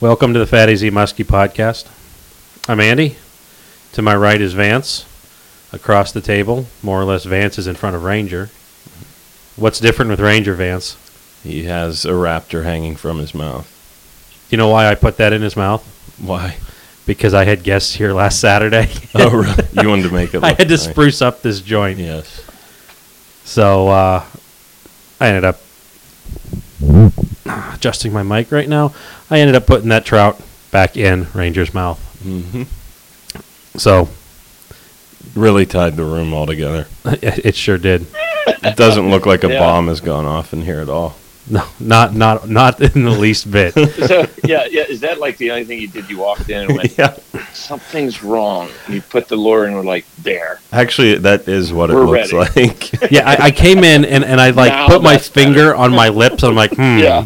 Welcome to the Fatty Z Muskie podcast. I'm Andy. To my right is Vance. Across the table, more or less, Vance is in front of Ranger. What's different with Ranger, Vance? He has a raptor hanging from his mouth. You know why I put that in his mouth? Why? Because I had guests here last Saturday. Oh, really? You wanted to make it. Look I had to nice. spruce up this joint. Yes. So uh, I ended up adjusting my mic right now. I ended up putting that trout back in Ranger's mouth. hmm So Really tied the room all together. it, it sure did. It doesn't look like a Yeah. bomb has gone off in here at all. No, not not not in the least bit. So yeah, yeah. Is that like the only thing you did? You walked in and went, yeah. something's wrong. You put the lure and were like, there. Actually, that is what it We're looks ready. like. Yeah, I, I came in and, and I like Now put my that's finger on my lips. I'm like, hmm. Yeah.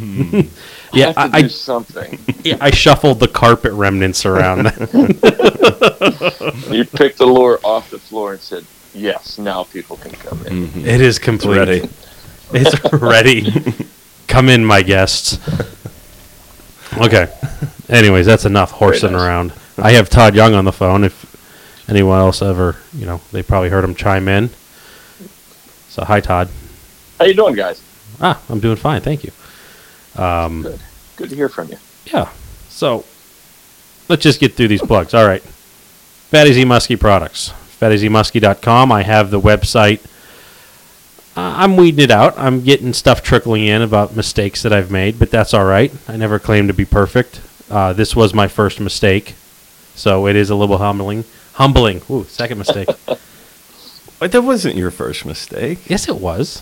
Yeah, I have to I, do something. yeah, I shuffled the carpet remnants around. You picked the lure off the floor and said, yes. Now people can come in. Mhm. it is It's complete. ready. It's ready. Come in, my guests. Okay. Anyways, that's enough horsing nice. around. I have Todd Young on the phone. If anyone else ever, you know, they probably heard him chime in. So, hi, Todd. How you doing, guys? Ah, I'm doing fine. Thank you. Um, Good. Good to hear from you. Yeah. So let's just get through these plugs. All right. Fatty Z Muskie products. FattyZmuskie.com. I have the website. Uh, I'm weeding it out. I'm getting stuff trickling in about mistakes that I've made, but that's all right. I never claim to be perfect. Uh, this was my first mistake, so it is a little humbling. Humbling. Ooh, second mistake. But that wasn't your first mistake. yes, it was.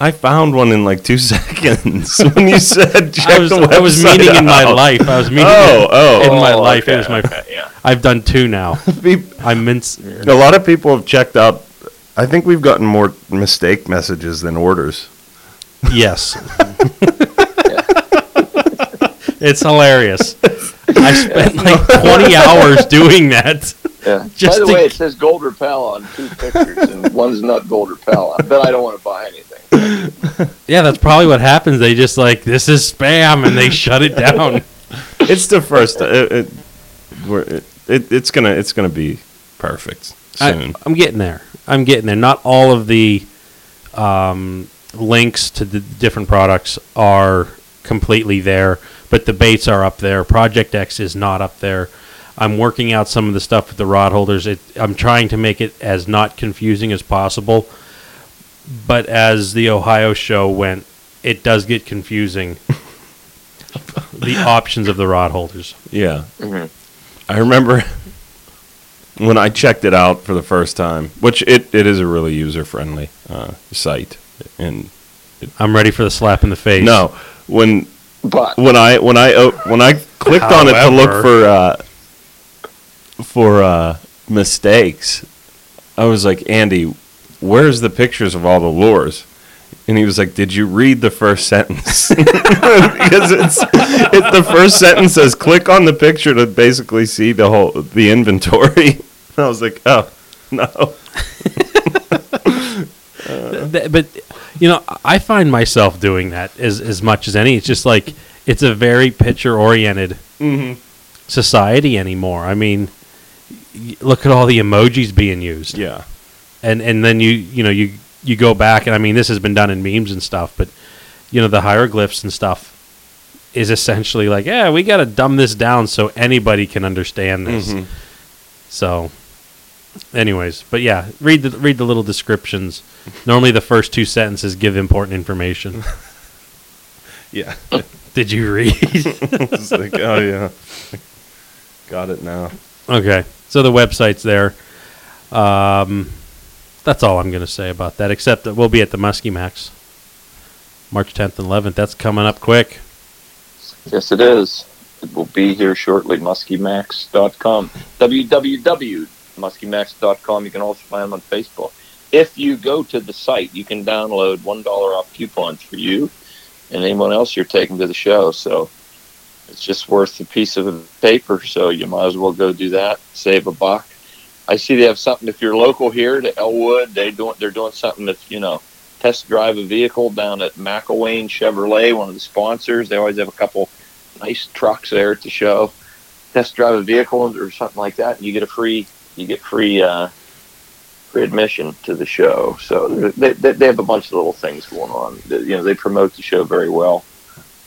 I found one in like two seconds when you said check I was, the I was website meaning in my life. I was meaning Oh, in, oh. in my Oh, life. It was my. okay, yeah. I've done two now. I'm mince. A lot of people have checked out. I think we've gotten more mistake messages than orders. Yes. it's hilarious. I spent like 20 hours doing that. Yeah. Just By the to- way, it says Gold Repel on two pictures, and one's not Gold Repel. I bet I don't want to buy anything. Yeah, that's probably what happens. They just like, this is spam, and they shut it down. It's the first. It, it, we're, it, it, it's gonna. It's gonna be perfect soon. I, I'm getting there. I'm getting there. Not all of the um, links to the different products are completely there, but the baits are up there. Project X is not up there. I'm working out some of the stuff with the rod holders. It, I'm trying to make it as not confusing as possible. But as the Ohio show went, it does get confusing. the options of the rod holders. yeah, Mhm. I remember when I checked it out for the first time, which it, it is a really user friendly uh, site. And I'm ready for the slap in the face. no, when But when I when I o- when I clicked on it to look for uh, for uh, mistakes, I was like, Andy, where's the pictures of all the lures? And he was like, "Did you read the first sentence?" because it's it, the first sentence says, "Click on the picture to basically see the whole the inventory." And I was like, "Oh no." Th- but you know, I find myself doing that as as much as any. It's just like it's a very picture oriented Mm-hmm. society anymore. I mean, look at all the emojis being used, Yeah. And and then you you know you you go back and I mean this has been done in memes and stuff, but you know the hieroglyphs and stuff is essentially like, yeah, we got to dumb this down so anybody can understand this. Mhm. So, anyways, but yeah, read the read the little descriptions. Normally, the first two sentences give important information. Yeah. Did you read? like, oh yeah. Got it now. okay, so the website's there. Um, that's all I'm going to say about that. Except that we'll be at the Muskie Max, March 10th and 11th. That's coming up quick. yes, it is. It will be here shortly. MuskieMax.com. www.muskiemax.com. You can also find them on Facebook. If you go to the site, you can download $1 off coupons for you and anyone else you're taking to the show. So it's just worth a piece of paper. So you might as well go do that. Save a buck. I see they have something. If you're local here to Elwood, they doing they're doing something. If you know, test drive a vehicle down at McElwain Chevrolet, one of the sponsors. They always have a couple nice trucks there at the show. Test drive a vehicle or something like that, and you get a free you get free uh, free admission to the show. So they, they, they have a bunch of little things going on. You know, they promote the show very well.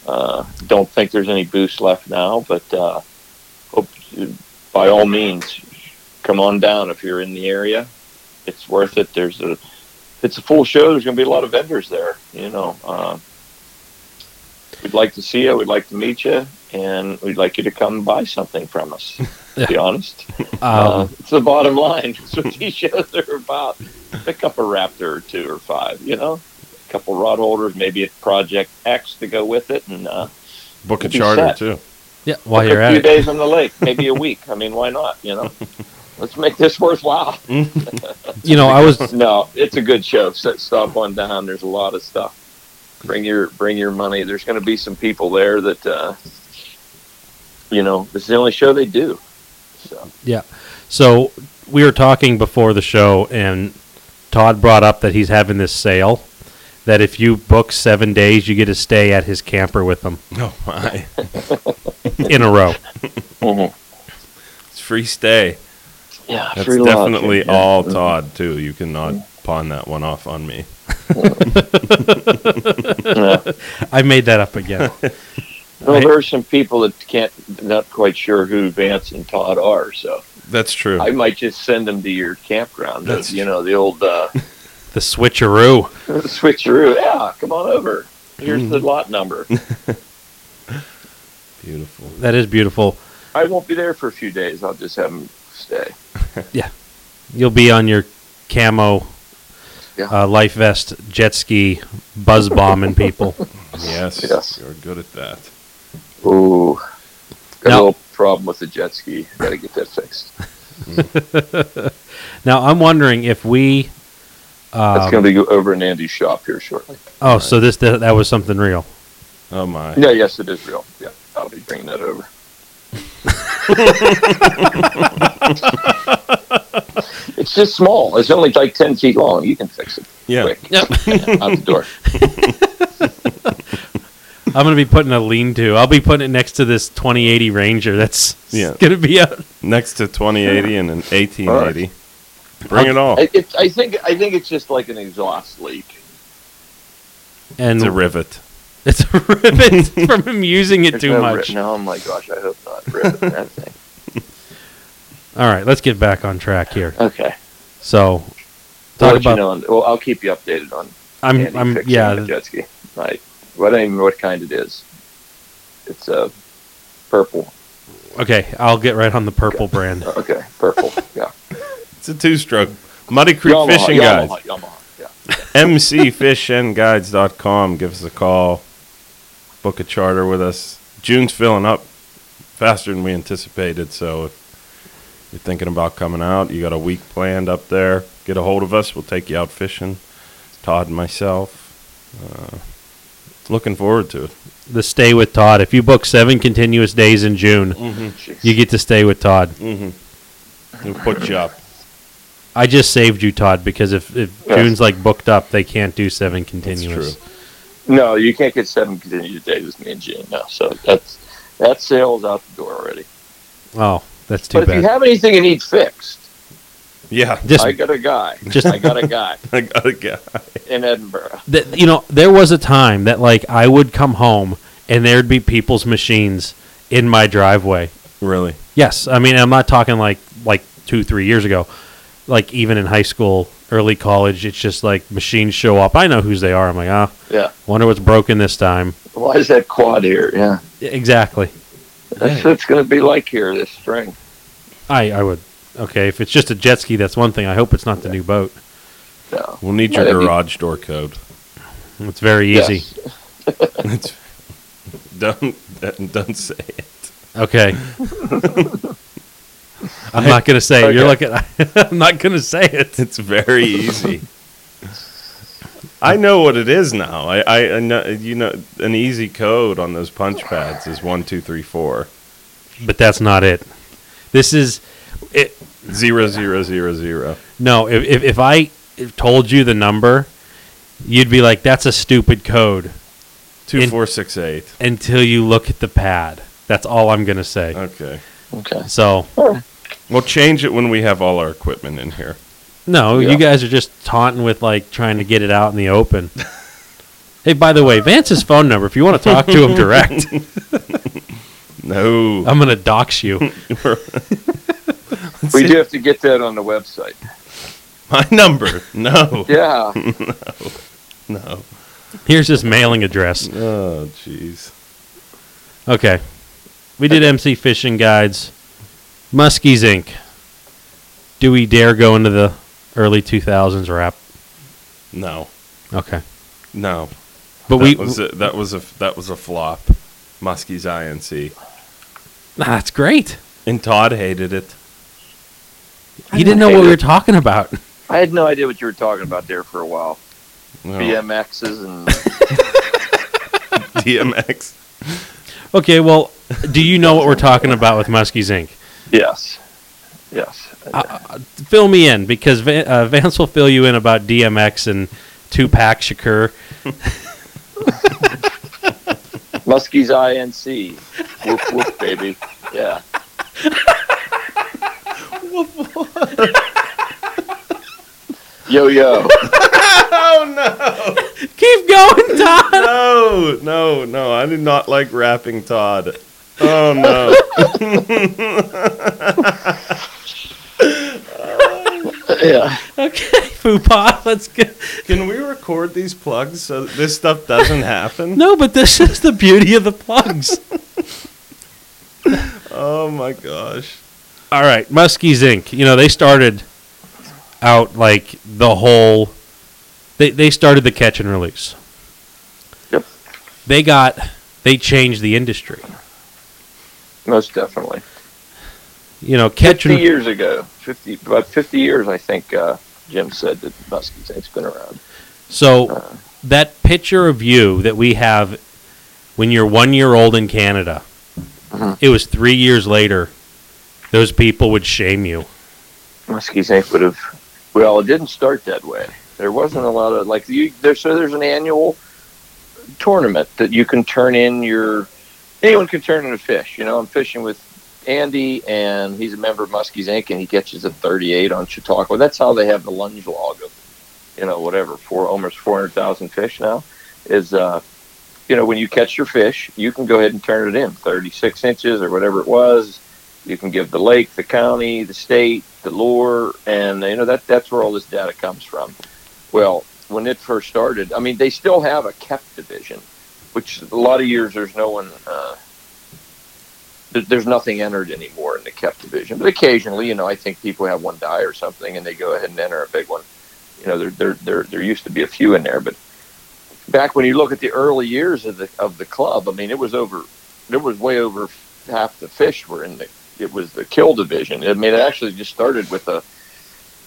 Uh, don't think there's any booths left now, but uh, hope by all means come on down if you're in the area. It's worth it. There's a it's a full show. There's going to be a lot of vendors there. You know, uh, we'd like to see you. We'd like to meet you, and we'd like you to come buy something from us. To be honest, uh, Um, it's the bottom line. It's what these shows are about. Pick up a Raptor or two or five. You know, a couple rod holders, maybe a Project X to go with it, and uh, Book a charter set. too. yeah, while a you're at a few it. days on the lake, maybe a week. I mean, why not? You know, let's make this worthwhile. You know, I was No, it's a good show. So stop on down. There's a lot of stuff. Bring your bring your money. There's going to be some people there that, uh, you know, this is the only show they do. So Yeah. So we were talking before the show, and Todd brought up that he's having this sale. That if you book seven days, you get to stay at his camper with him Oh my! in a row. It's free stay. Yeah, That's definitely yeah. all Todd too. You cannot pawn that one off on me. Yeah. I made that up again. Well, there are some people that can't not quite sure who Vance and Todd are, so That's true. I might just send them to your campground. The- That's you know, the old uh, The switcheroo. The switcheroo. Yeah, come on over. Here's the lot number. Beautiful. That is beautiful. I won't be there for a few days. I'll just have them stay. You'll be on your camo Yeah. uh, life vest jet ski buzz bombing people. Yes, Yes. you're good at that. Ooh, got Now- a little problem with the jet ski. Got to get that fixed. Now I'm wondering if we. That's Um, going to be over in Andy's shop here shortly. oh, so this that, that was something real. Oh my! Yeah, yes, it is real. Yeah, I'll be bringing that over. it's just small. It's only like ten feet long. You can fix it Yeah. quick. Yep. Out the door. I'm gonna be putting a lean-to. I'll be putting it next to this 2080 Ranger. That's Yeah. gonna be out. Next to 2080 and an 1880. Bring it all. I, it, I think I think it's just like an exhaust leak. And It's a rivet. It's a rivet from him using it There's too no much. Rip. No, oh my gosh, I hope not. Rip that thing. All right, let's get back on track here. Okay. So, I'll talk let about. you know. on- Well, I'll keep you updated on I'm. Andy I'm. fixing Yeah. the jet ski. Right. Well, I don't even know what kind it is. It's a uh, purple. Okay, I'll get right on the purple brand. Okay, purple. Yeah. It's a two-stroke. Muddy Creek Yamaha, Fishing Yamaha, Guides. Yamaha, yeah. mcfishandguides.com. Give us a call. Book a charter with us. June's filling up faster than we anticipated, so if you're thinking about coming out, you got a week planned up there, get a hold of us. We'll take you out fishing. Todd and myself. Uh, looking forward to it. The stay with Todd. If you book seven continuous days in June, Jeez. you get to stay with Todd. Mm-hmm. We'll put you up. I just saved you, Todd, because if, if Yeah. June's like booked up, they can't do seven continuous. True. No, you can't get seven continuous days with me and Gene. No, so that's that sale's out the door already. Oh, that's too But if you have anything you need fixed, Yeah, Just, I got a guy. just- I got a guy I got a guy. in Edinburgh. th- you know, there was a time that like I would come home and there'd be people's machines in my driveway. Really? Yes, I mean I'm not talking like like two three years ago. Like even in high school, early college, it's just like machines show up. I know whose they are. I'm like, ah, Yeah. wonder what's broken this time. Why is that quad here? Yeah. Exactly. That's what it's going to be like here this spring. I I would. Okay, if it's just a jet ski, that's one thing. I hope it's not the new boat. No. We'll need your Might be- garage door code. It's very easy. Yes. It's- don't don't say it. Okay. I'm not gonna say it. You're Okay. looking. I'm not gonna say it. It's very easy. I know what it is now. I, I, I know you know an easy code on those punch pads is one two three four But that's not it. This is it. zero zero zero zero. No, if if, if I told you the number, you'd be like, "That's a stupid code." Two four six eight. until you look at the pad. That's all I'm gonna say. Okay. Okay. So We'll change it when we have all our equipment in here. no, Yeah. you guys are just taunting with like trying to get it out in the open. hey, by the way, Vance's phone number. If you want to talk to him direct, No. I'm gonna dox you. We do have to get that on the website. My number. No. Yeah. No. Here's his mailing address. Oh, jeez. Okay. We did MC fishing guides. Muskies Inc. Do we dare go into the early 2000s rap? No. Okay. No. But that we was a, that was a that was a flop. Muskie's INC. Nah, that's great. And Todd hated it. He didn't know what we were talking about. I had no idea what you were talking about there for a while. No. BMXs and DMX. Okay, well, do you know what we're talking about with Muskies Inc? Yes, yes. Fill me in because Van, uh, Vance will fill you in about DMX and Tupac Shakur. Muskie's INC. Woof woof, baby. Yeah. yo yo. Oh no. Keep going, Todd. No, no, no. I did not like rapping Todd. Oh no. Yeah. Okay, Fupa, let's go. Can we record these plugs so this stuff doesn't happen? No, but this is the beauty of the plugs. Oh my gosh. All right, Muskies Inc. You know, they started out like the whole. They they started the catch and release. Yep. They got they changed the industry. Most definitely. You know, catch Fifty years ago. Fifty about fifty years I think uh, Jim said that Muskie's Inc.'s been around. so Uh, that picture of you that we have when you're one year old in Canada. Mhm. It was three years later. Those people would shame you. Muskie's Inc. would have. Well, it didn't start that way. There wasn't a lot of like you. There, so there's an annual tournament that you can turn in your. Anyone can turn in a fish. You know, I'm fishing with Andy, and he's a member of Muskie's Inc. and he catches a 38 on Chautauqua. That's how they have the lunge log of, you know, whatever, four almost 400,000 fish now. Is uh, you know, when you catch your fish, you can go ahead and turn it in 36 inches or whatever it was. You can give the lake, the county, the state, the lure, and you know that that's where all this data comes from. Well, when it first started, I mean, they still have a kept division, which a lot of years there's no one. Uh, there- there's nothing entered anymore in the kept division, but occasionally, you know, I think people have one die or something, and they go ahead and enter a big one. You know, there there there there used to be a few in there, but back when you look at the early years of the of the club, I mean, it was over. There was way over half the fish were in the. It was the kill division. I mean, it actually just started with a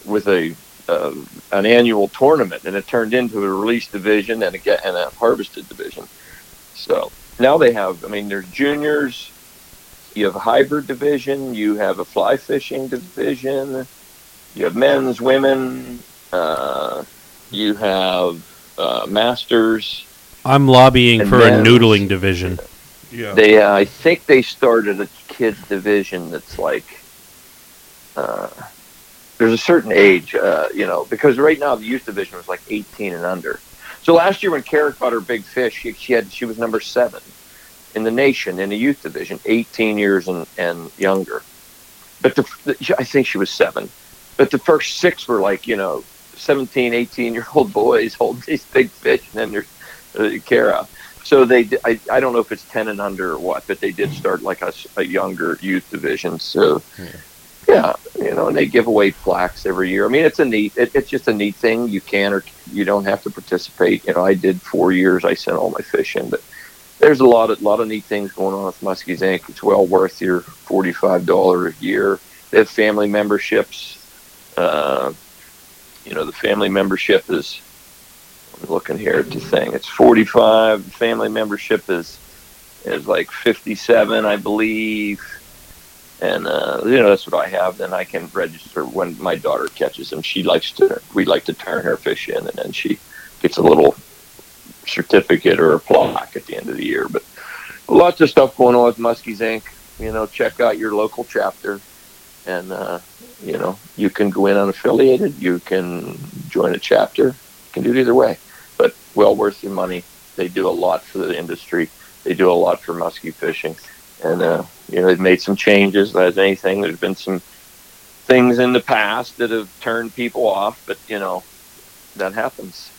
with a uh, an annual tournament, and it turned into a release division and a and a harvested division. So now they have. I mean, there's juniors. You have a hybrid division. You have a fly fishing division. You have men's, women. Uh, you have uh, masters. I'm lobbying for then- a noodling division. Yeah. They, uh, I think they started a kids division that's like, uh, there's a certain age, uh, you know, because right now the youth division was like 18 and under. So last year when Kara caught her big fish, she, she had she was number seven in the nation in the youth division, 18 years and, and younger. But the, the I think she was seven, but the first six were like you know 17, 18 year old boys holding these big fish, and then there's uh, Kara. So they, I, I don't know if it's 10 and under or what, but they did start like a, a younger youth division. So, yeah, you know, and they give away plaques every year. I mean, it's a neat, it, it's just a neat thing. You can or you don't have to participate. You know, I did four years. I sent all my fish in, but there's a lot of, lot of neat things going on with Muskies Inc. It's well worth your $45 a year. They have family memberships. Uh, you know, the family membership is, I'm looking here at the thing. It's 45. Family membership is is like 57, I believe. And uh, you know that's what I have. Then I can register when my daughter catches them. She likes to. We like to turn her fish in, and then she gets a little certificate or a plaque at the end of the year. But lots of stuff going on with Muskies Inc. You know, check out your local chapter, and uh, you know you can go in unaffiliated. You can join a chapter. You can do it either way, but well worth your money. They do a lot for the industry. They do a lot for muskie fishing, and uh, you know they've made some changes. As anything, there's been some things in the past that have turned people off, but you know that happens.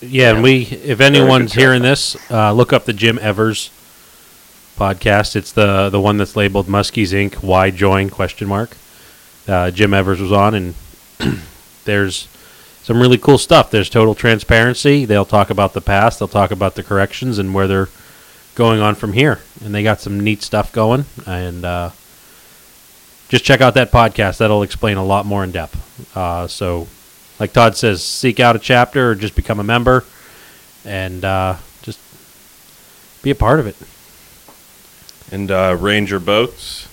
Yeah, and we, if anyone's hearing this, uh, look up the Jim Evers podcast. It's the the one that's labeled Muskies Inc. Why join? Question mark. Uh, Jim Evers was on, and there's some really cool stuff. There's total transparency. They'll talk about the past. They'll talk about the corrections and where they're going on from here. And they got some neat stuff going. And uh, just check out that podcast. That'll explain a lot more in depth. Uh, so, like Todd says, seek out a chapter or just become a member, and uh, just be a part of it. And uh, Ranger Boats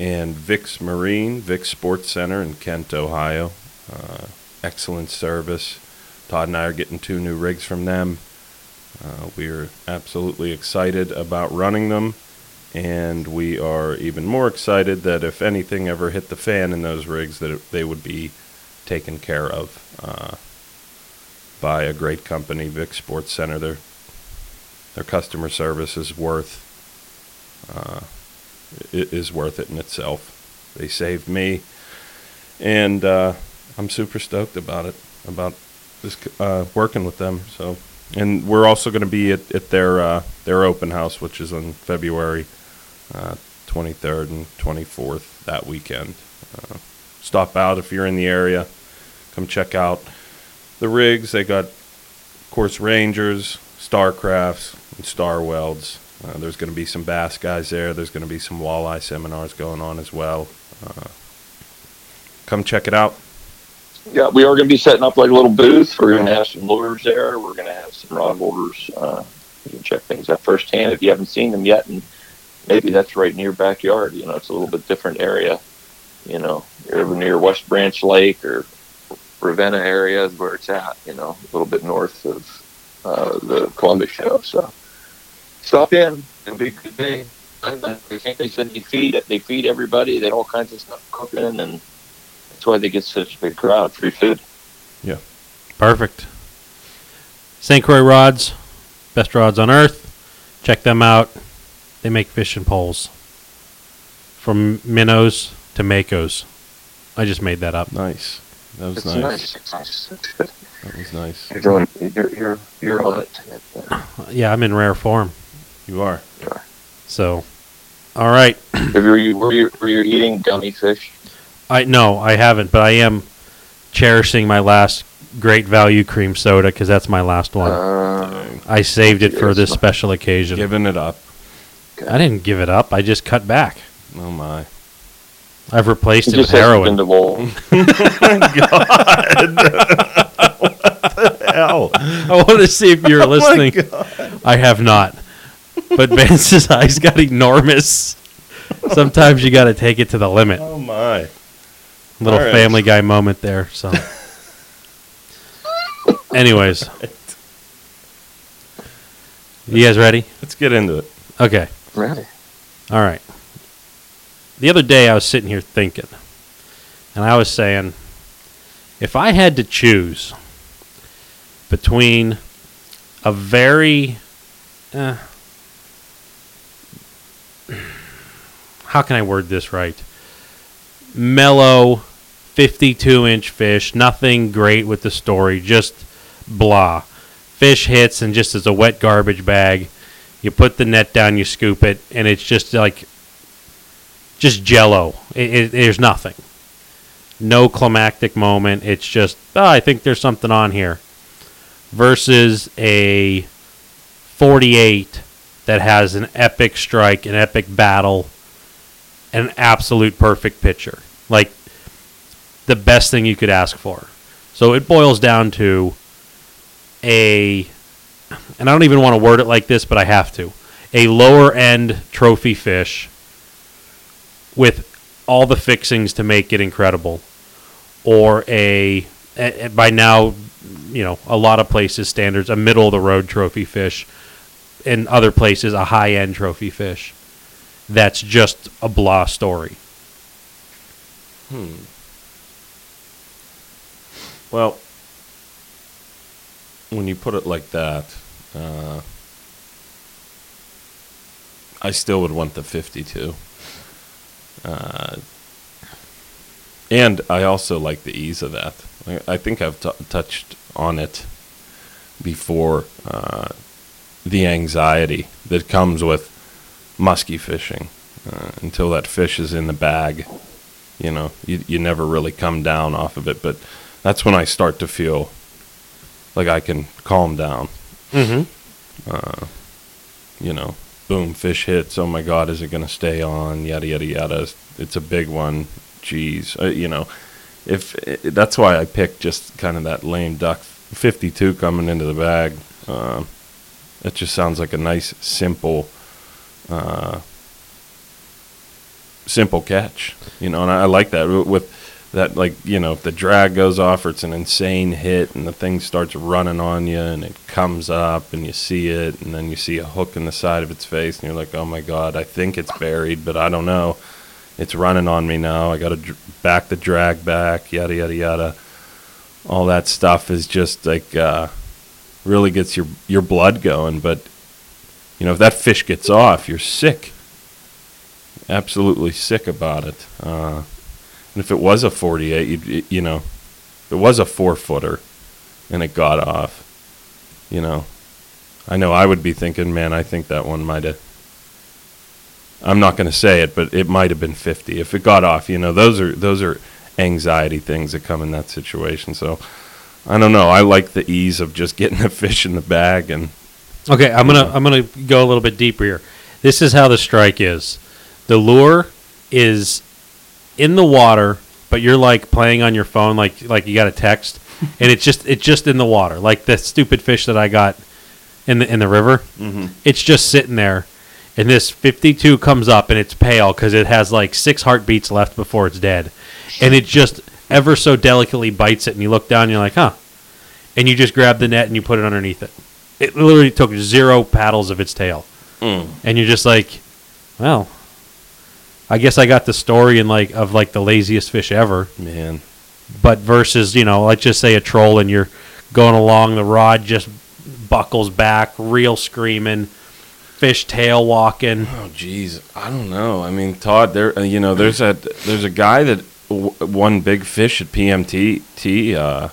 and Vic's Marine, Vic's Sports Center in Kent, Ohio. Uh, excellent service. Todd and I are getting two new rigs from them. Uh, we are absolutely excited about running them, and we are even more excited that if anything ever hit the fan in those rigs, that it, they would be taken care of uh, by a great company, Vic Sports Center. Their their customer service is worth uh, is worth it in itself. They saved me, and uh, I'm super stoked about it, about this uh, working with them. So, and we're also going to be at, at their uh, their open house, which is on February uh, 23rd and 24th that weekend. Uh, stop out if you're in the area. Come check out the rigs. They got, of course, Rangers, Starcrafts, and Star Welds. Uh, there's going to be some bass guys there. There's going to be some walleye seminars going on as well. Uh, come check it out. Yeah, we are going to be setting up like a little booth. We're going to have some lures there. We're going to have some rod holders. Uh, you can check things out firsthand if you haven't seen them yet, and maybe that's right in your backyard. You know, it's a little bit different area. You know, you're over near West Branch Lake or Ravenna area is where it's at. You know, a little bit north of uh, the Columbus show. So stop in. It'll be a good day. They they feed they feed everybody. They have all kinds of stuff cooking, and that's why they get such a big crowd. Free food. Yeah. Perfect. St. Croix rods, best rods on earth. Check them out. They make fishing poles from minnows to makos. I just made that up. Nice. That was It's nice. nice. That was nice. You're doing. You're you're you're on it. Yeah, I'm in rare form. You are. So, all right. Were you were you were you eating gummy fish? I no, I haven't, but I am cherishing my last great value cream soda because that's my last one. Uh, I saved it for this special occasion. Giving it up. I didn't give it up. I just cut back. Oh my. I've replaced it it with just hasn't heroin. been the bowl. Hell. I want to see if you're listening. I have not. But Vance's eyes got enormous. Sometimes you got to take it to the limit. Oh my. Little All right. Family Guy moment there. So, anyways, you guys ready? Let's get into it. Okay. Ready. All right. The other day I was sitting here thinking, and I was saying, if I had to choose between a very, uh, how can I word this right? Mellow, 52 inch fish, nothing great with the story, just blah. Fish hits and just as a wet garbage bag. You put the net down, you scoop it, and it's just like just jello. It, it, there's nothing. No climactic moment. It's just, oh, I think there's something on here. Versus a 48 that has an epic strike, an epic battle, an absolute perfect pitcher. Like the best thing you could ask for. So it boils down to a and I don't even want to word it like this, but I have to. A lower end trophy fish with all the fixings to make it incredible, or a, a- by now you know, a lot of places standards a middle of the road trophy fish, in other places a high end trophy fish. That's just a blah story. Well, when you put it like that, uh, I still would want the 52. Uh, and I also like the ease of that. I, I think I've t- touched on it before. Uh, the anxiety that comes with musky fishing uh, until that fish is in the bag. You know, you, you never really come down off of it, but that's when I start to feel like I can calm down. Mm-hmm. You know, boom, fish hits. Oh my God, is it going to stay on? Yada yada yada. It's a big one. Jeez, uh, you know, if uh, that's why I picked just kind of that lame duck fifty-two coming into the bag. Um, it just sounds like a nice, simple, uh, simple catch. You know, and I, I like that with- that. Like you know, if the drag goes off or it's an insane hit and the thing starts running on you and it comes up and you see it and then you see a hook in the side of its face and you're like, oh my god, I think it's buried, but I don't know. It's running on me now. I got to dr- back the drag back. Yada yada yada. All that stuff is just like. Uh, really gets your your blood going. But you know, if that fish gets off, you're sick. Absolutely sick about it. Uh, and if it was a 48, you'd, you know, if it was a four footer, and it got off, you know, I know I would be thinking, man, I think that one might have. I'm not going to say it, but it might have been 50 if it got off. You know, those are those are anxiety things that come in that situation. So. I don't know. I like the ease of just getting a fish in the bag and Okay, I'm gonna I'm gonna go a little bit deeper here. This is how the strike is. The lure is in the water, but you're like playing on your phone, like like you got a text, and it's just it's just in the water, like the stupid fish that I got in the in the river. Mhm. It's just sitting there, and this 52 comes up, and it's pale because it has like six heartbeats left before it's dead, and it just ever so delicately bites it, and you look down, and you're like, huh, and you just grab the net and you put it underneath it. It literally took zero paddles of its tail, Mm. and you're just like, well, I guess I got the story in like of like the laziest fish ever, man, but versus you know, let's just say a troll and you're going along, the rod just buckles back, real screaming, fish tail walking. oh jeez, I don't know. I mean, Todd, there, uh, you know, there's a there's a guy that w- won big fish at PMT T, uh,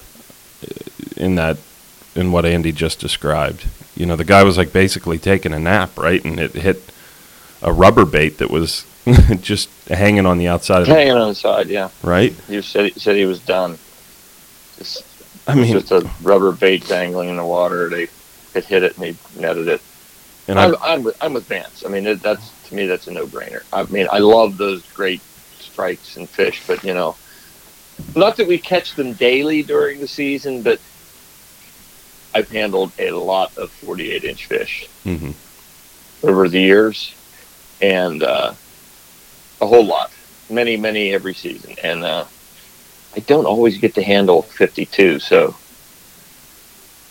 in that in what Andy just described. You know, the guy was like basically taking a nap, right, and it hit a rubber bait that was just hanging on the outside of Hanging on the side, yeah. right. He said he said he was done. Just, I mean, just a rubber bait dangling in the water. They it hit it and they netted it. and I, I'm, I'm with I'm with Vance. I mean, it, that's to me that's a no brainer. I mean, I love those great strikes and fish, but you know, not that we catch them daily during the season, but I've handled a lot of 48 inch fish mhm. over the years, and uh, a whole lot, many, many every season, and uh, I don't always get to handle 52, so.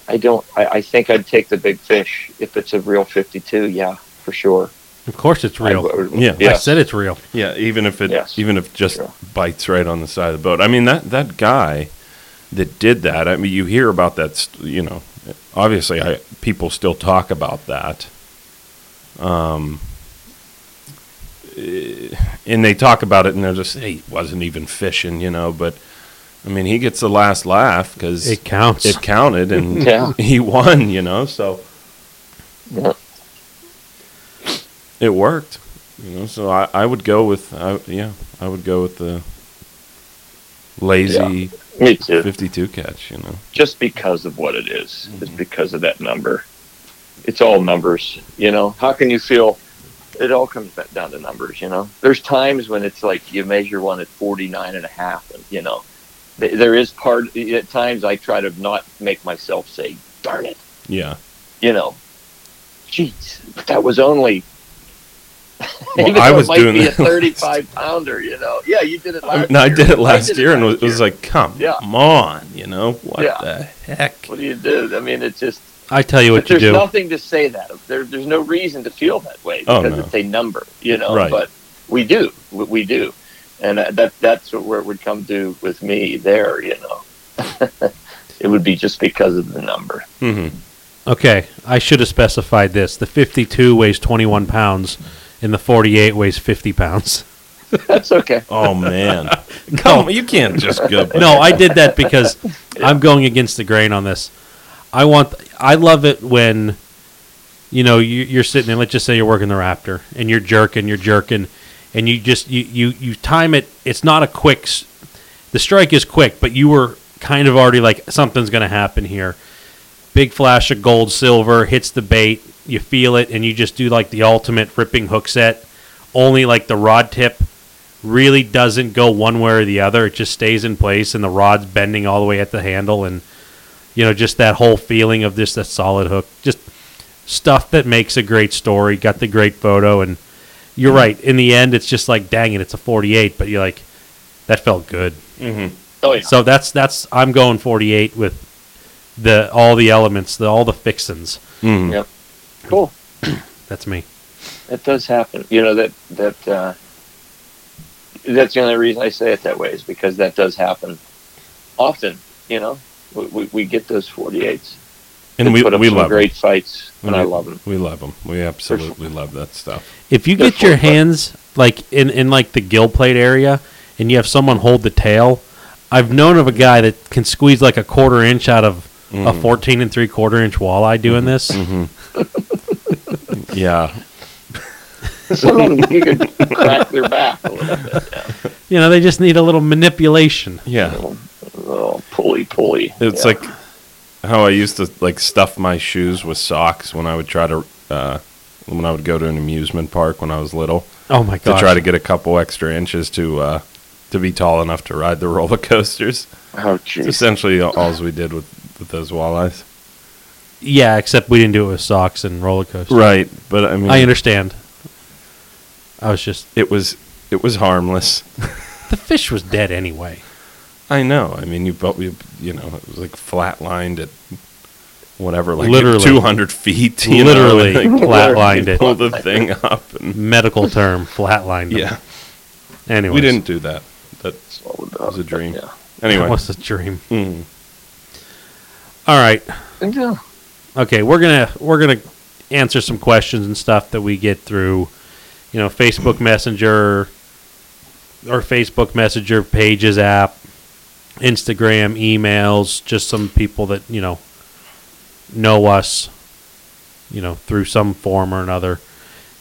I don't. I, I think I'd take the big fish if it's a real 52. Yeah, for sure. Of course, it's real. I would- Yeah. I said it's real. Yeah, even if it Yes. even if just Sure. bites right on the side of the boat. I mean that that guy that did that. I mean you hear about that, you know. Obviously, I people still talk about that. Um eh, and they talk about it and they're just hey, he wasn't even fishing, you know, but I mean, he gets the last laugh cuz It counts. it counted and Yeah. he won, you know. So Yeah. it worked, you know. So I, I would go with, I, yeah, I would go with the lazy Me too. 52 catch, you know. Just because of what it is, Mm-hmm. just because of that number. It's all numbers, you know. How can you feel? It all comes back down to numbers, you know. There's times when it's like you measure one at 49 and a half, and you know, there is part. At times, I try to not make myself say, "Darn it," Yeah, you know. Jeez, but that was only Well, Even I was it might doing be that. a 35 pounder, you know. Yeah, you did it last no, I year. did it last did year, and it was, last it was year. like, come Yeah. on, you know what Yeah. the heck? what do you do? I mean, it's just I tell you what you there's do. nothing to say that. There, there's no reason to feel that way Oh, because no. it's a number, you know. Right. But we do, we, we do, and that that- that's what, where it would come to with me. There, you know, it would be just because of the number. hmm Okay, I should have specified this. The 52 weighs 21 pounds, and the 48 weighs 50 pounds. That's okay. Oh man, come on, you can't just go. No, I did that because I'm going against the grain on this. I want. I love it when, you know, you, you're sitting there. Let's just say you're working the Raptor, and you're jerking, you're jerking, and you just you you you time it. It's not a quick. The strike is quick, but you were kind of already like something's going to happen here. Big flash of gold, silver hits the bait. You feel it, and you just do like the ultimate ripping hook set. Only like the rod tip really doesn't go one way or the other. It just stays in place, and the rod's bending all the way at the handle, and you know, just that whole feeling of just a solid hook, just stuff that makes a great story. Got the great photo, and you're right. In the end, it's just like, dang it, it's a 48, but you're like, that felt good. hmm Oh yeah. So that's that's I'm going 48 with the all the elements, the all the fixins. hmm Yep. Cool. That's me. That does happen. You know that that uh, that's the only reason I say it that way is because that does happen often. You know, we, we, we get those 48s. And They we put up we some love great fights, them. and I love them. We love them. We absolutely love that stuff. If you They're get your hands like in in like the gill plate area, and you have someone hold the tail, I've known of a guy that can squeeze like a quarter inch out of a Mhm. 14 and three quarter inch walleye doing this. hmm yeah, Some of them you could crack their back a little bit. Yeah. You know, they just need a little manipulation. yeah. Little, little pulley pulley. It's Yeah. like how I used to like stuff my shoes with socks when I would try to uh, when I would go to an amusement park when I was little Oh my god! to god! try to get a couple extra inches to uh, to be tall enough to ride the roller coasters. oh jeez. essentially all we did with with those walleyes. yeah, except we didn't do it with socks and roller coasters. Right, but I mean, I understand. I was just it was it was harmless. the fish was dead anyway. I know. I mean, you but you, you know it was like flatlined at whatever, like Literally. two hundred feet. You Literally know, like, flatlined it. pull the thing up, and Medical term, flatlined. them. yeah, Anyway, we didn't do that. That was a dream. Yeah. anyway. That was a dream. Mm. All right. Yeah. Okay, we're gonna we're gonna answer some questions and stuff that we get through, you know, Facebook Messenger or Facebook Messenger pages app, Instagram, emails, just some people that you know know us, you know, through some form or another.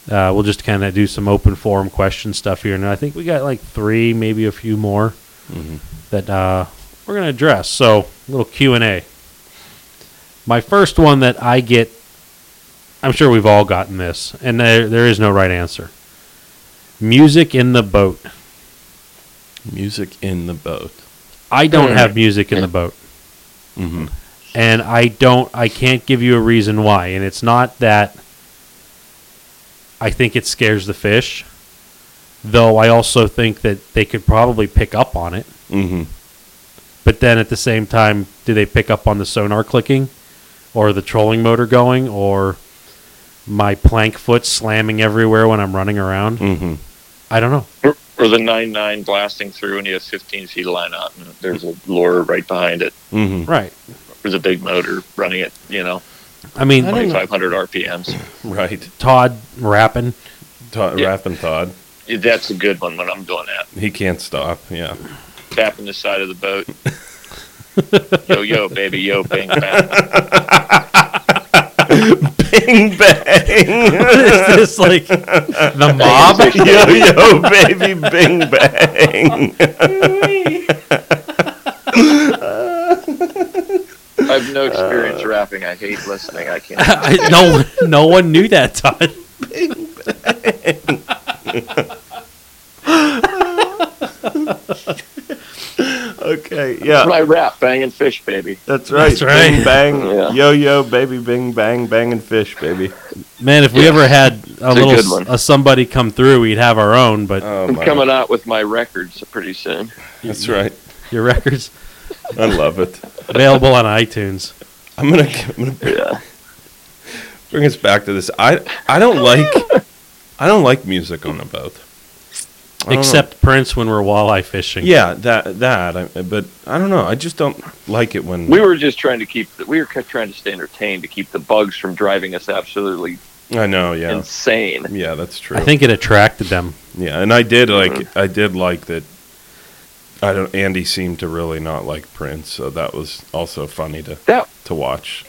Uh, we'll just kind of do some open forum question stuff here, and I think we got like three, maybe a few more hmm that uh, we're going to address. So, a little Q and A. My first one that I get, I'm sure we've all gotten this, and there there is no right answer. Music in the boat. Music in the boat. I don't Hmm. have music in the boat, hmm and I don't. I can't give you a reason why, and it's not that. I think it scares the fish, though. I also think that they could probably pick up on it. hmm But then at the same time, do they pick up on the sonar clicking or the trolling motor going or my plank foot slamming everywhere when I'm running around? hmm I don't know. Or, or the nine nine blasting through, and you have 15 feet of line out, and there's a lure right behind it. hmm Right. There's a big motor running it. You know, I mean, I 2,500 RPMs. Right. Todd rapping. Todd, Yeah. Rapping Todd. That's a good one when I'm doing that. He can't stop. Yeah. Tapping the side of the boat. yo yo baby yo bang bang. Bing bang. is this like the mob? yo yo baby bing bang. I have no experience rapping. I hate listening. I can't. I, no, no one knew that, Todd. Okay. Yeah. That's My rap banging fish baby. That's right. That's right. Bing bang. Yeah. Yo yo baby bing bang banging fish baby. Man, if we Yeah. ever had a a little good s- one. a somebody come through, we'd have our own. But Oh, I'm coming out with my records pretty soon. That's right. your records I love it. available on iTunes. I'm gonna, I'm gonna Yeah. bring us back to this. I I don't like I don't like music on a boat. I don't know. Except Prince when we're walleye fishing. yeah, that that. I, but I don't know. I just don't like it when We were just trying to keep. The, we were trying to stay entertained to keep the bugs from driving us absolutely I know. Yeah. insane. Yeah, that's true. I think it attracted them. Yeah, and I did like mm-hmm. I did like that. I don't. Andy seemed to really not like Prince, so that was also funny to That to watch.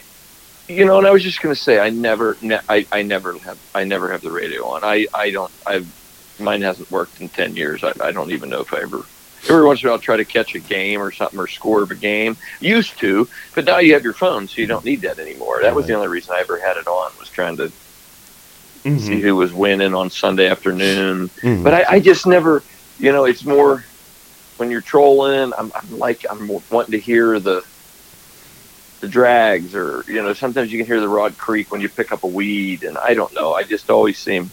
you know, and I was just going to say, I never, ne- I, I never have, I never have the radio on. I, I don't, I've, mine hasn't worked in ten years. I, I don't even know if I ever. Every once in a while, I'll try to catch a game or something or score of a game. Used to, but now you have your phone, so you don't need that anymore. That was the only reason I ever had it on was trying to Mm-hmm. see who was winning on Sunday afternoon. Mhm. But I, I just never, you know, it's more when you're trolling. I'm, I'm like, I'm wanting to hear the the drags, or you know, sometimes you can hear the rod creak when you pick up a weed, and I don't know. I just always seem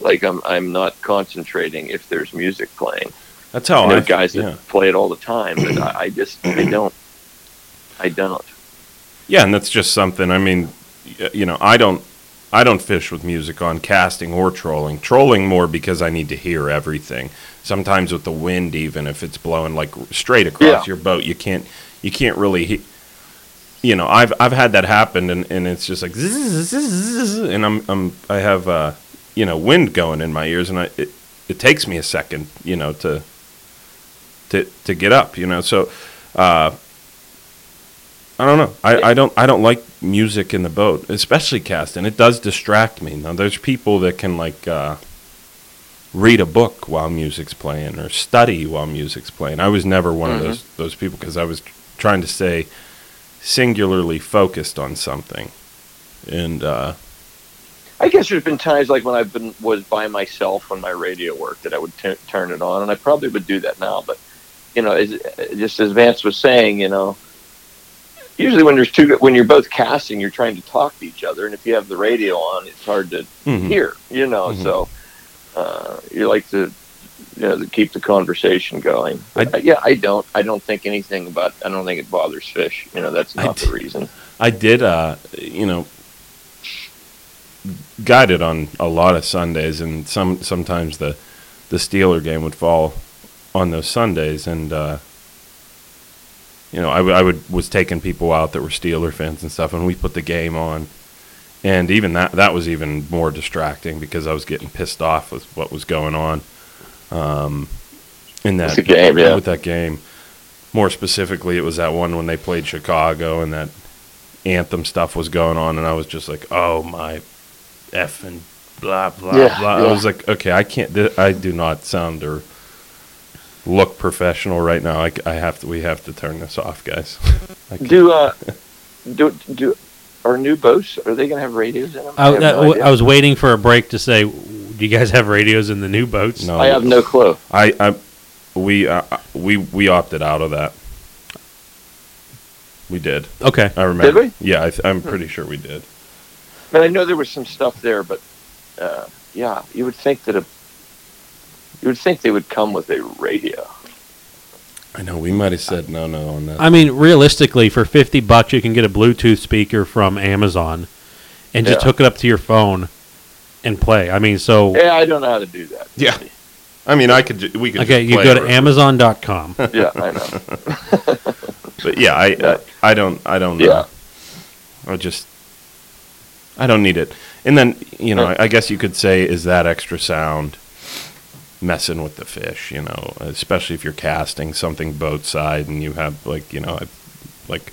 like I'm I'm not concentrating if there's music playing. That's how I know I guys that yeah. play it all the time, but I, I just I don't. I don't. Yeah, and that's just something. I mean, you know, I don't, I don't fish with music on casting or trolling. Trolling more because I need to hear everything. Sometimes with the wind, even if it's blowing like straight across Yeah. your boat, you can't, you can't really. He- you know, I've I've had that happen, and, and it's just like, zzz, zzz, zzz, and I'm I'm I have uh, you know wind going in my ears, and I it, it takes me a second, you know, to to to get up, you know. So uh, I don't know. I, I don't I don't like music in the boat, especially casting. It does distract me. Now there's people that can like uh, read a book while music's playing or study while music's playing. I was never one of Mhm. those those people because I was trying to stay singularly focused on something. And uh, I guess there's been times like when I've been was by myself when my radio worked that I would t- turn it on, and I probably would do that now. But you know, as, just as Vance was saying, you know, usually when there's two, when you're both casting, you're trying to talk to each other, and if you have the radio on, it's hard to mhm. hear. You know, Mhm. so uh, you like to. You know, to keep the conversation going. I- But, uh, yeah, I don't. I don't think anything about. I don't think it bothers fish. You know, that's I not d- the reason. I did, uh, you know, guided on a lot of Sundays, and some sometimes the the Steeler game would fall on those Sundays, and uh, you know, I, w- I would was taking people out that were Steeler fans and stuff, and we put the game on, and even that that was even more distracting because I was getting pissed off with what was going on, um, in that game, yeah. with that game. More specifically, it was that one when they played Chicago and that anthem stuff was going on, and I was just like, "Oh my effing blah blah Yeah, blah." I was like, "Okay, I can't. th- I do not sound or look professional right now. I have to. We have to turn this off, guys." I Do uh, do do our new boats? Are they going to have radios in them? I, have no I- was waiting for a break to say, do you guys have radios in the new boats? no, I have no clue. I, I we uh, we we opted out of that. We did. Okay. I remember. Did we? Yeah, I th- I'm pretty sure we did. But I know there was some stuff there, but uh, yeah, you would think that a you would think they would come with a radio. I know we might have said no, no on that. I mean, realistically, for 50 bucks, you can get a Bluetooth speaker from Amazon and just Yeah. hook it up to your phone and play. I mean, so, Yeah, I don't know how to do that. Yeah. I mean, I could. ju- We could. okay, just you go to. Amazon.com. yeah, I know. But yeah, I, Yeah. I, I don't. I don't. Yeah. Uh, I just. I don't need it. And then you know, I, I guess you could say, is that extra sound messing with the fish? You know, especially if you're casting something boat side and you have like you know, like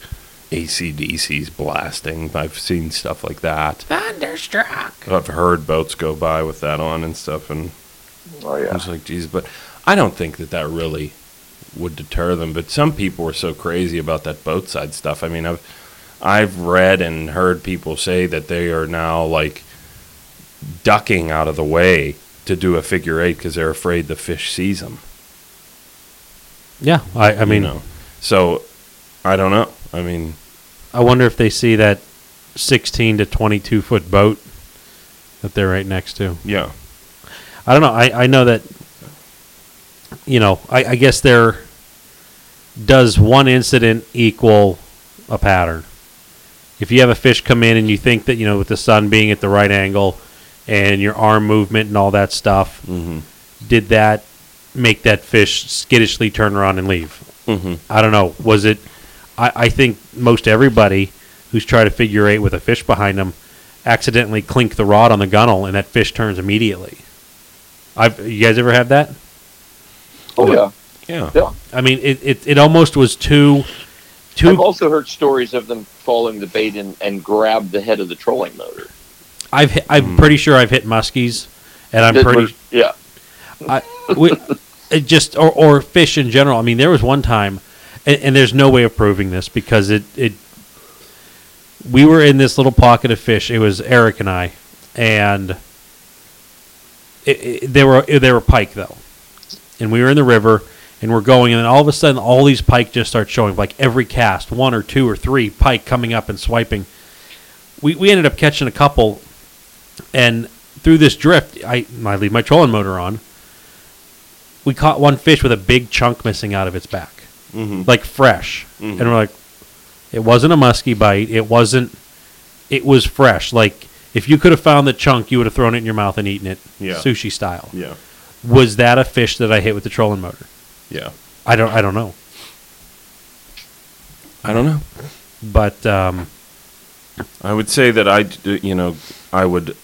ACDC's blasting. I've seen stuff like that. Thunderstruck. I've heard boats go by with that on and stuff, and Oh yeah. I yeah. was like, geez, but I don't think that that really would deter them. But some people are so crazy about that boat side stuff. I mean, I've I've read and heard people say that they are now like ducking out of the way to do a figure eight because they're afraid the fish sees them. Yeah, I, I mean, so I don't know. I mean, I wonder if they see that 16 to 22 foot boat that they're right next to. Yeah. I don't know. I, I know that, you know, I, I guess there does one incident equal a pattern. If you have a fish come in and you think that, you know, with the sun being at the right angle and your arm movement and all that stuff, Mm-hmm. did that make that fish skittishly turn around and leave? Mm-hmm. I don't know. Was it? I, I think most everybody who's trying to figure eight with a fish behind them accidentally clink the rod on the gunnel and that fish turns immediately. I've you guys ever had that? Oh yeah, Yeah. yeah. I mean, it, it, it almost was too I've also heard stories of them following the bait and, and grab the head of the trolling motor. I've hit, I'm hmm. pretty sure I've hit muskies, and I'm That pretty was- yeah. I, we, it just or, or fish in general. I mean, there was one time, and, and there's no way of proving this because it it. We were in this little pocket of fish. It was Eric and I, and it, it, they were they were pike though, and we were in the river and we're going, and then all of a sudden, all these pike just start showing. Like every cast, one or two or three pike coming up and swiping. We we ended up catching a couple, and through this drift, I I leave my trolling motor on we caught one fish with a big chunk missing out of its back, Mm-hmm. like fresh, Mhm. and we're like, it wasn't a musky bite. It wasn't. It was fresh. Like if you could have found the chunk, you would have thrown it in your mouth and eaten it, Yeah. sushi style. Yeah. Was that a fish that I hit with the trolling motor? Yeah. I don't. I don't know. I don't know. But um, I would say that I, you know, I would,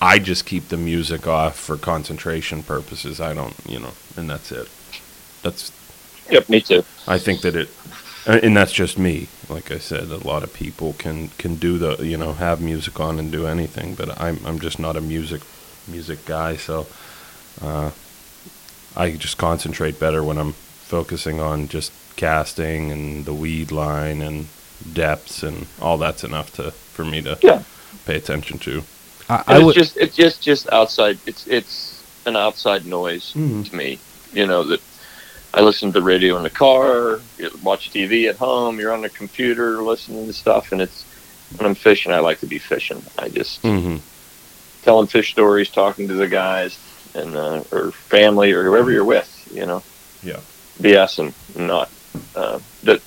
I just keep the music off for concentration purposes. I don't, you know, and that's it. That's, Yep, me too. I think that it, uh, and that's just me. Like I said, a lot of people can can do the, you know, have music on and do anything, but I'm I'm just not a music music guy. So, uh, I just concentrate better when I'm focusing on just casting and the weed line and depths and all that's enough to for me to Yeah. pay attention to. I, I it's would. just it's just just outside. It's it's an outside noise Mhm. to me. You know that I listen to the radio in the car, you watch TV at home. You're on the computer listening to stuff, and it's when I'm fishing. I like to be fishing. I just Mm-hmm. telling fish stories, talking to the guys, and uh, or family or whoever you're with. You know, Yeah. BS and not uh, that.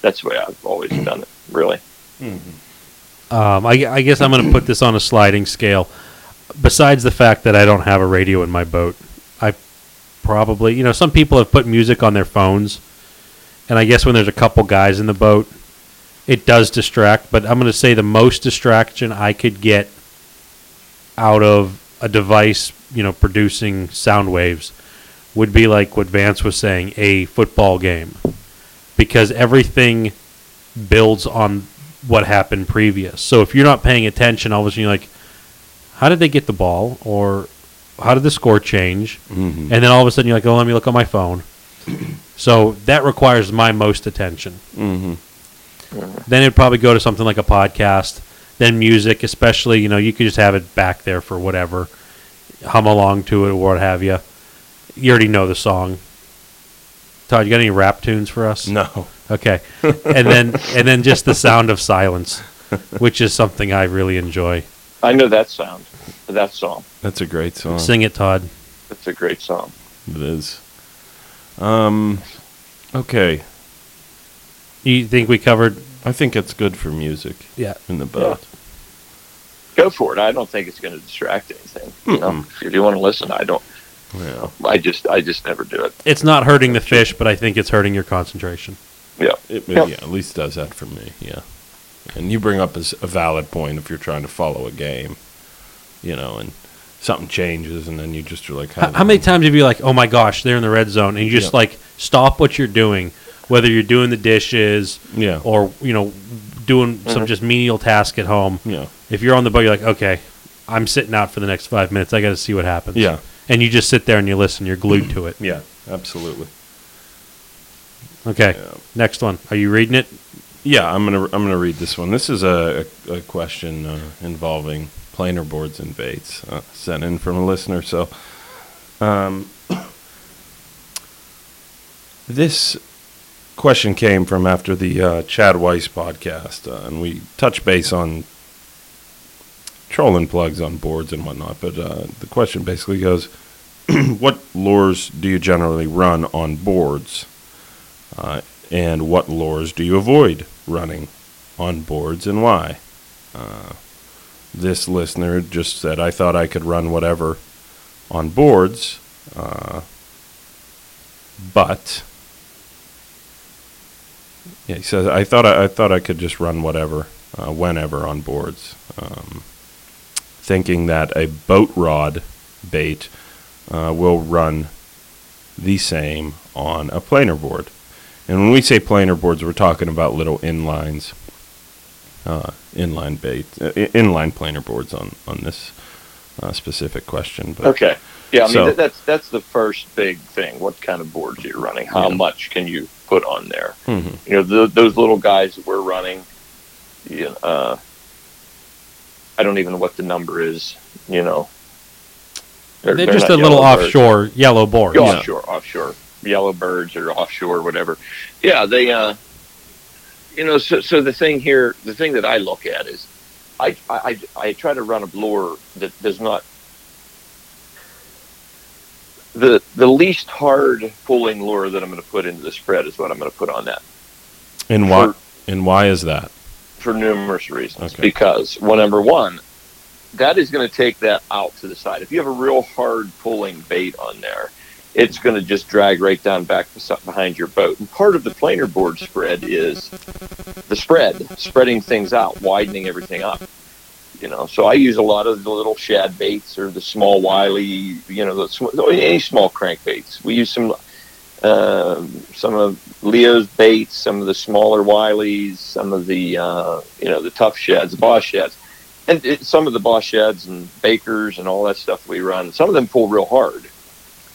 That's the way I've always done it. Really. Um, I, I guess I'm going to put this on a sliding scale. Besides the fact that I don't have a radio in my boat, I probably, you know, some people have put music on their phones, and I guess when there's a couple guys in the boat, it does distract. But I'm going to say the most distraction I could get out of a device, you know, producing sound waves would be like what Vance was saying, a football game, because everything builds on what happened previous. So if you're not paying attention, all of a sudden you're like, how did they get the ball? Or how did the score change? Mm-hmm. And then all of a sudden you're like, oh, let me look on my phone. so that requires my most attention. Mm-hmm. Then it'd probably go to something like a podcast. Then music, especially, you know, you could just have it back there for whatever, hum along to it or what have you. You already know the song. Todd, you got any rap tunes for us? No. Okay, and then and then just the sound of silence, which is something I really enjoy. I know that sound, that song. That's a great song. Sing it, Todd. That's a great song. It is. Um. Okay. You think we covered? I think it's good for music Yeah. in the boat. Go for it. I don't think it's going to distract anything. You know, if you want to listen, I don't. Yeah. I just, I just never do it. It's not hurting the fish, but I think it's hurting your concentration. Yeah. It, Yep. yeah. At least does that for me. Yeah. And you bring up as a valid point if you're trying to follow a game, you know, and something changes, and then you just are like, How, how many times have you like, oh my gosh, they're in the red zone, and you just Yeah. like stop what you're doing, whether you're doing the dishes Yeah. or you know doing some Mhm. just menial task at home. Yeah. If you're on the boat, you're like, okay, I'm sitting out for the next five minutes. I got to see what happens. Yeah. And you just sit there and you listen. You're glued to it. Yeah. Absolutely. Okay. Yeah. Next one. Are you reading it? Yeah, I'm gonna I'm gonna read this one. This is a, a, a question uh, involving planer boards and baits uh, sent in from a listener. So, um, this question came from after the uh, Chad Weiss podcast, uh, and we touched base on trolling plugs on boards and whatnot. But uh, the question basically goes, what lures do you generally run on boards, uh, and what lures do you avoid running on boards, and why? Uh, this listener just said, I thought I could run whatever on boards, uh, but yeah, he says I thought I, I thought I could just run whatever, uh, whenever on boards, um, thinking that a boat rod bait uh, will run the same on a planer board. And when we say planer boards, we're talking about little inlines, uh, inline bait, uh, inline planer boards on on this uh, specific question. But Okay. Yeah, I mean So- that, that's that's the first big thing. What kind of boards are you running? How Yeah. much can you put on there? Mhm. You know, th those little guys that we're running. You know, uh, I don't even know what the number is. You know, They're, they're just a little birds. offshore yellow board. Yeah, offshore, offshore, yellow birds or offshore, whatever. Yeah, they, uh, you know, so, so the thing here, the thing that I look at is, I, I, I try to run a lure that does not, the, the least hard pulling lure that I'm going to put into the spread is what I'm going to put on that and why and why is that? for numerous reasons. Okay. Because, well, number one, that is going to take that out to the side. If you have a real hard pulling bait on there, it's going to just drag right down back behind your boat. And part of the planer board spread is the spread, spreading things out, widening everything up. You know, so I use a lot of the little shad baits or the small Wiley, you know, the any small crankbaits. We use some um, some of Leo's baits, some of the smaller Wileys, some of the uh, you know the tough shads, the boss shads, and it, some of the boss shads and bakers and all that stuff we run. Some of them pull real hard,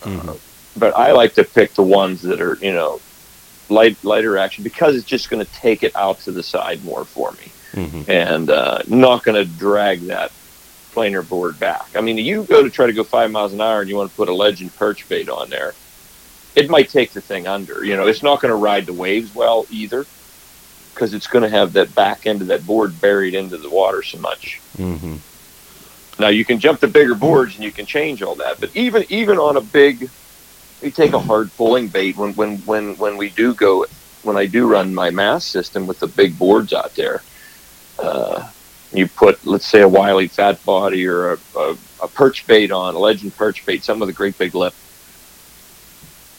Mhm. but I like to pick the ones that are you know light lighter action because it's just going to take it out to the side more for me Mhm. and uh, not going to drag that planer board back. I mean, you go to try to go five miles an hour and you want to put a legend perch bait on there, it might take the thing under. You know, it's not going to ride the waves well either because it's going to have that back end of that board buried into the water so much. Mhm. Now you can jump to bigger boards and you can change all that, but even even on a big, you take a hard pulling bait when when when when we do go when I do run my mass system with the big boards out there. You put let's say a Wiley fat body or a, a, a perch bait on a legend perch bait, some with a great big lip.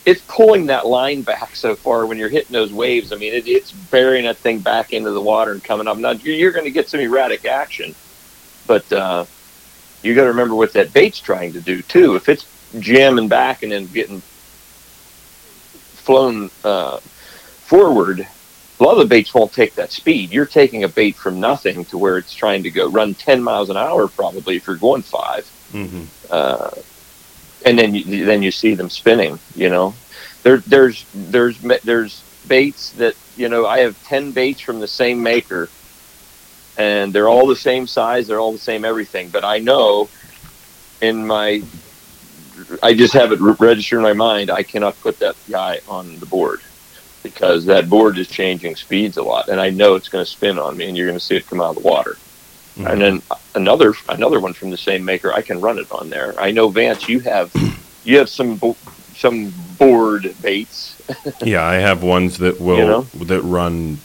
It's pulling that line back so far when you're hitting those waves. I mean, it, it's burying that thing back into the water and coming up. Now you're, you're going to get some erratic action, but uh, you got to remember what that bait's trying to do too. If it's jamming back and then getting flown uh, forward, a lot of the baits won't take that speed. You're taking a bait from nothing to where it's trying to go run 10 miles an hour probably if you're going five, Mhm. uh, and then you, then you see them spinning. You know, there there's there's there's baits that you know I have 10 baits from the same maker and they're all the same size, they're all the same everything. But I know in my, I just have it registered in my mind. I cannot put that guy on the board because that board is changing speeds a lot, and I know it's going to spin on me, and you're going to see it come out of the water. Mhm. And then another another one from the same maker, I can run it on there. I know Vance, you have you have some bo- some board baits. Yeah, I have ones that will You know? that run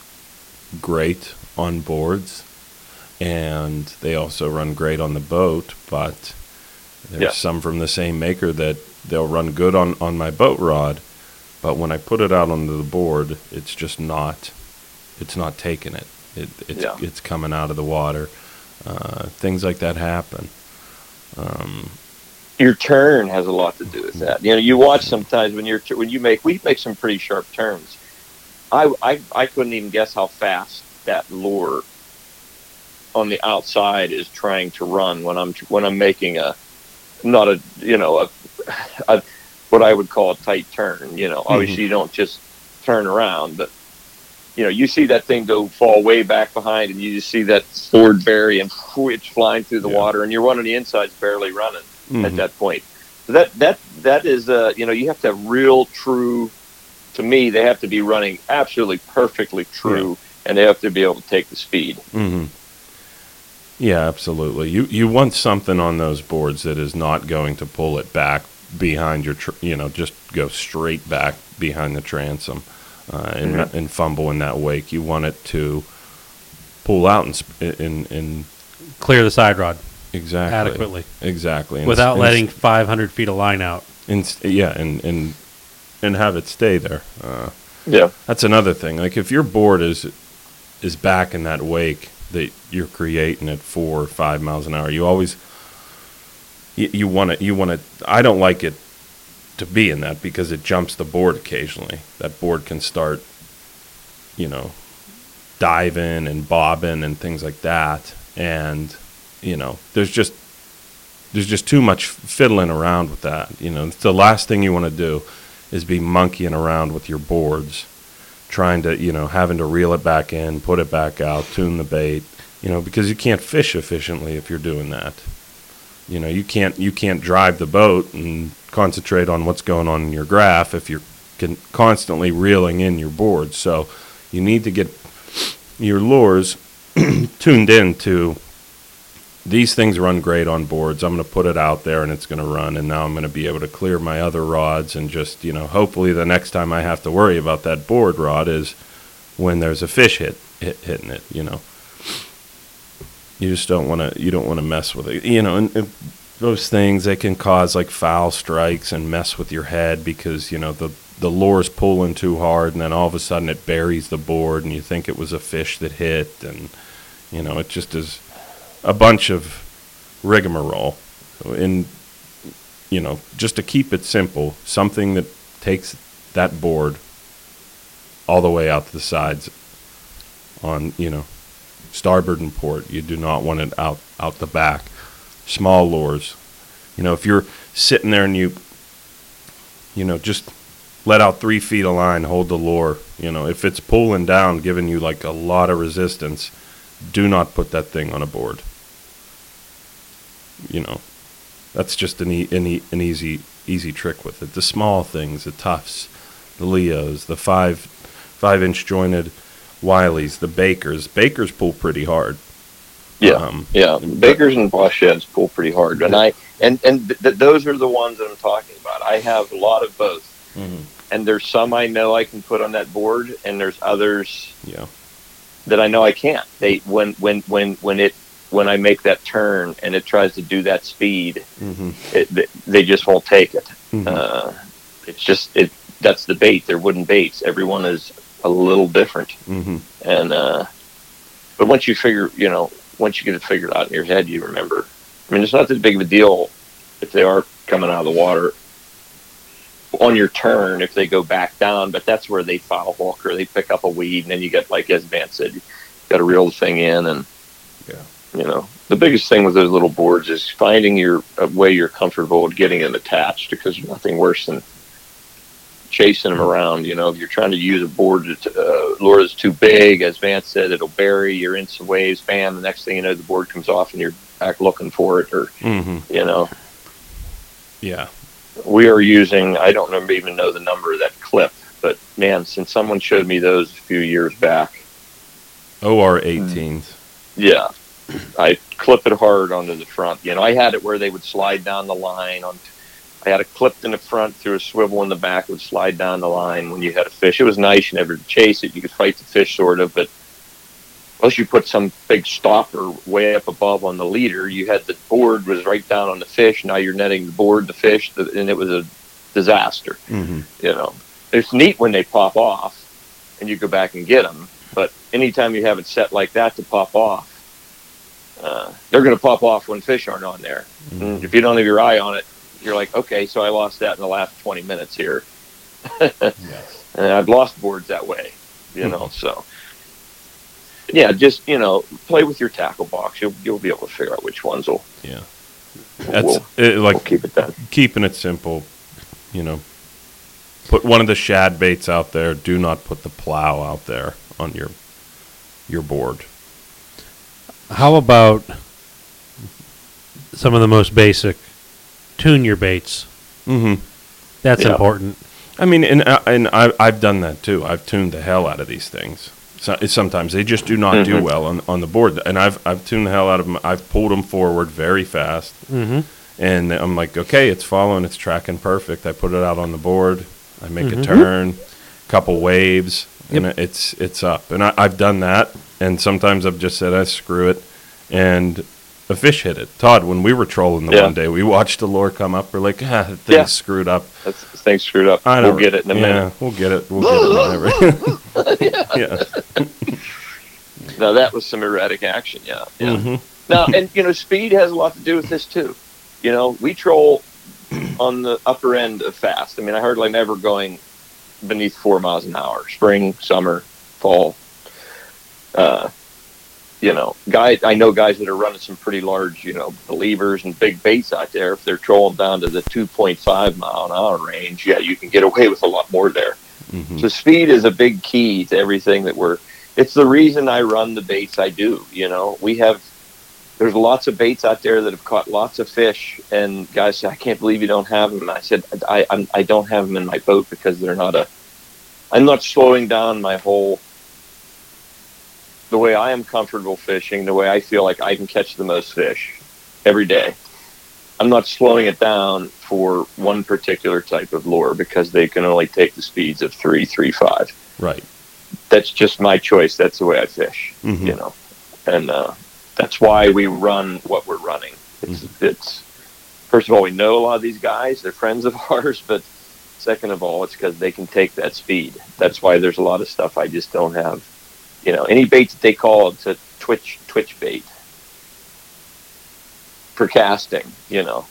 great on boards, and they also run great on the boat. But there's Yeah. some from the same maker that they'll run good on on my boat rod, but when I put it out onto the board, it's just not it's not taking it. It it's Yeah. it's coming out of the water. Uh, things like that happen. Um, your turn has a lot to do with that. You know, you watch sometimes when you're when you make we make some pretty sharp turns. I I, I couldn't even guess how fast that lure on the outside is trying to run when I'm when I'm making a not a you know a, a what I would call a tight turn. You know, obviously you don't just turn around, but you know you see that thing go fall way back behind, and you just see that board bury and it's flying through the Yeah. water, and you're one on the inside's barely running at mhm. that point. So that that that is uh you know you have to have real true. To me, they have to be running absolutely perfectly true, and they have to be able to take the speed. hmm Yeah, absolutely. You you want something on those boards that is not going to pull it back behind your, tr- you know, just go straight back behind the transom uh, and Mhm. and fumble in that wake. You want it to pull out and sp- in in Clear the side rod exactly adequately exactly And without s- and letting s- 500 feet of line out. and yeah and and and have it stay there. Uh, Yeah. That's another thing. Like if your board is is back in that wake that you're creating at four or five miles an hour, you always you, want to you want to. I don't like it to be in that because it jumps the board occasionally. That board can start, you know, diving and bobbing and things like that, and you know, there's just there's just too much fiddling around with that. You know, the last thing you want to do is be monkeying around with your boards, trying to, you know, having to reel it back in, put it back out, tune the bait, you know, because you can't fish efficiently if you're doing that. You know, you can't you can't drive the boat and concentrate on what's going on in your graph if you're con- constantly reeling in your board. So you need to get your lures tuned in to these things run great on boards. I'm going to put it out there and it's going to run. And now I'm going to be able to clear my other rods and just, you know, hopefully the next time I have to worry about that board rod is when there's a fish hit, hit hitting it, you know. You just don't want to, you don't want to mess with it. You know, and, and those things, they can cause like foul strikes and mess with your head because, you know, the, the lure's pulling too hard and then all of a sudden it buries the board and you think it was a fish that hit and, you know, it just is a bunch of rigmarole. And, you know, just to keep it simple, something that takes that board all the way out to the sides on, you know, starboard and port. You do not want it out, out the back. Small lures. You know, if you're sitting there and you, you know, just let out three feet of line, hold the lure. You know, if it's pulling down, giving you like a lot of resistance, do not put that thing on a board. You know, that's just an, e- an, e- an easy easy trick with it. The small things, the tufts, the Leos, the five five inch jointed Wileys, the Bakers. Bakers pull pretty hard. Yeah. Um, Yeah, Bakers and boss shads pull pretty hard, and I and and th- th- those are the ones that I'm talking about. I have a lot of both, and there's some I know I can put on that board, and there's others Yeah. that I know I can't. They when when when when it when I make that turn and it tries to do that speed, Mm-hmm. it, they- just won't take it. Mhm. Uh, it's just it. That's the bait. They're wooden baits. Everyone is a little different. Mm-hmm. And uh, but once you figure, you know, once you get it figured out in your head, you remember. I mean, it's not that big of a deal if they are coming out of the water on your turn if they go back down, but that's where they foul hook or they pick up a weed, and then you get like as Vance said, you got to reel the thing in, and Yeah. you know, the biggest thing with those little boards is finding your a way you're comfortable with getting them attached because there's nothing worse than chasing them around. You know, if you're trying to use a board that uh, lure that's too big, as Vance said, it'll bury. You're in some waves, bam. The next thing you know, the board comes off and you're back looking for it, or Mm-hmm. you know, Yeah. we are using. I don't even know the number of that clip, but man, since someone showed me those a few years back, OR 18s. yeah, I clip it hard onto the front. You know, I had it where they would slide down the line on. I had it clipped in the front through a swivel in the back, would slide down the line when you had a fish. It was nice. You never chase it. You could fight the fish sort of, but unless you put some big stopper way up above on the leader, you had the board was right down on the fish. Now you're netting the board, the fish, the, and it was a disaster. Mm-hmm. You know, it's neat when they pop off and you go back and get them, but anytime you have it set like that to pop off, uh, they're going to pop off when fish aren't on there. And if you don't have your eye on it, you're like, okay, so I lost that in the last 20 minutes here. Yes. And I've lost boards that way, you know, mm-hmm. so. Yeah, just, you know, play with your tackle box. You'll, you'll be able to figure out which ones will, Yeah. That's will, it, like will keep it that. keeping it simple, you know. Put one of the shad baits out there. Do not put the plow out there on your your board. How about some of the most basic? Tune your baits. Mm-hmm. That's Yeah. important. I mean, and uh, and I, I've done that too. I've tuned the hell out of these things. So, sometimes they just do not do Mhm. well on, on the board. And I've I've tuned the hell out of them. I've pulled them forward very fast, Mm-hmm. and I'm like, okay, it's following, it's tracking perfect. I put it out on the board. I make a turn, couple waves, and Yep. it's it's up. And I, I've done that, and sometimes I've just said, I screw it, and a fish hit it. Todd, when we were trolling the Yeah. one day, we watched the lure come up. We're like, ah, thing's Yeah. screwed up. That's this thing's screwed up. I we'll don't- get it in a yeah, minute. We'll get it. We'll get it whenever. yeah. Now that was some erratic action. Yeah. Yeah. Mhm. now, and you know, speed has a lot to do with this too. You know, we troll on the upper end of fast. I mean, I hardly never going beneath four miles an hour. Spring, summer, fall. Uh, you know, guys. I know guys that are running some pretty large, you know, believers and big baits out there. If they're trolling down to the two point five mile an hour range, yeah, you can get away with a lot more there. Mhm. So speed is a big key to everything that we're. It's the reason I run the baits I do. You know, we have. There's lots of baits out there that have caught lots of fish, and guys say, "I can't believe you don't have them." And I said, "I I'm, I don't have them in my boat because they're not a. I'm not slowing down my whole. The way I am comfortable fishing, the way I feel like I can catch the most fish, every day. I'm not slowing it down for one particular type of lure because they can only take the speeds of three, three, five. Right. That's just my choice. That's the way I fish, Mhm. you know, and uh, that's why we run what we're running. It's, it's first of all, we know a lot of these guys; they're friends of ours. But second of all, it's because they can take that speed. That's why there's a lot of stuff I just don't have. You know, any bait that they call it's a twitch twitch bait for casting. You know,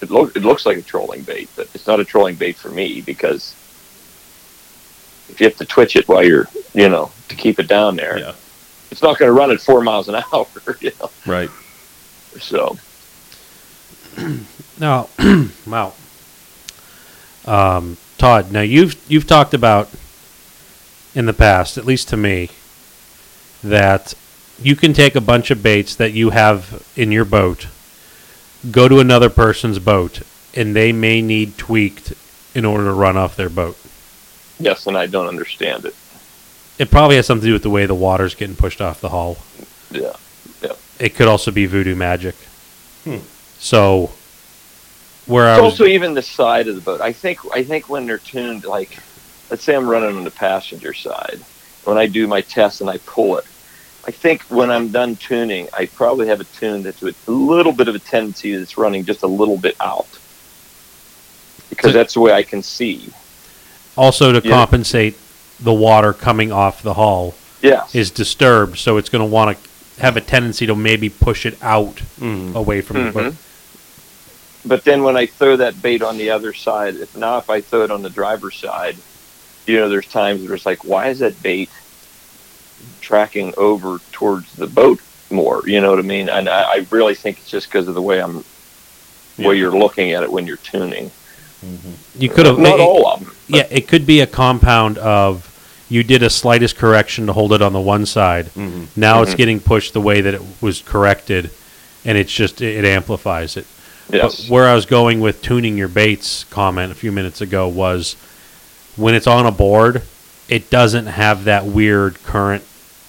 it look it looks like a trolling bait, but it's not a trolling bait for me because if you have to twitch it while you're, you know, to keep it down there, Yeah. it's not going to run at four miles an hour. You know, Right. so Now, wow. Um, Todd, now you've you've talked about in the past, at least to me, that you can take a bunch of baits that you have in your boat, go to another person's boat, and they may need tweaked in order to run off their boat. yes, and I don't understand it. It probably has something to do with the way the water's getting pushed off the hull. Yeah, yeah. It could also be voodoo magic. Hmm. So, where I was, also even the side of the boat. I think I think when they're tuned, like let's say I'm running on the passenger side, when I do my test and I pull it, I think when I'm done tuning, I probably have a tune that's with a little bit of a tendency that's running just a little bit out because So- that's the way I can see. also to Yeah. compensate the water coming off the hull Yes, is disturbed, so it's going to want to have a tendency to maybe push it out Mhm. away from the Mhm. boat. But then when I throw that bait on the other side, if now if I throw it on the driver's side, you know, there's times where it's like, why is that bait tracking over towards the boat more? You know what I mean? And I, I really think it's just because of the way I'm, Yeah. way you're looking at it when you're tuning. You could have Not it- all of them. Yeah, it could be a compound of you did a slightest correction to hold it on the one side. Mhm. Now it's Mhm. getting pushed the way that it was corrected, and it's just it, it amplifies it. Yes. But where I was going with tuning your baits comment a few minutes ago was when it's on a board, it doesn't have that weird current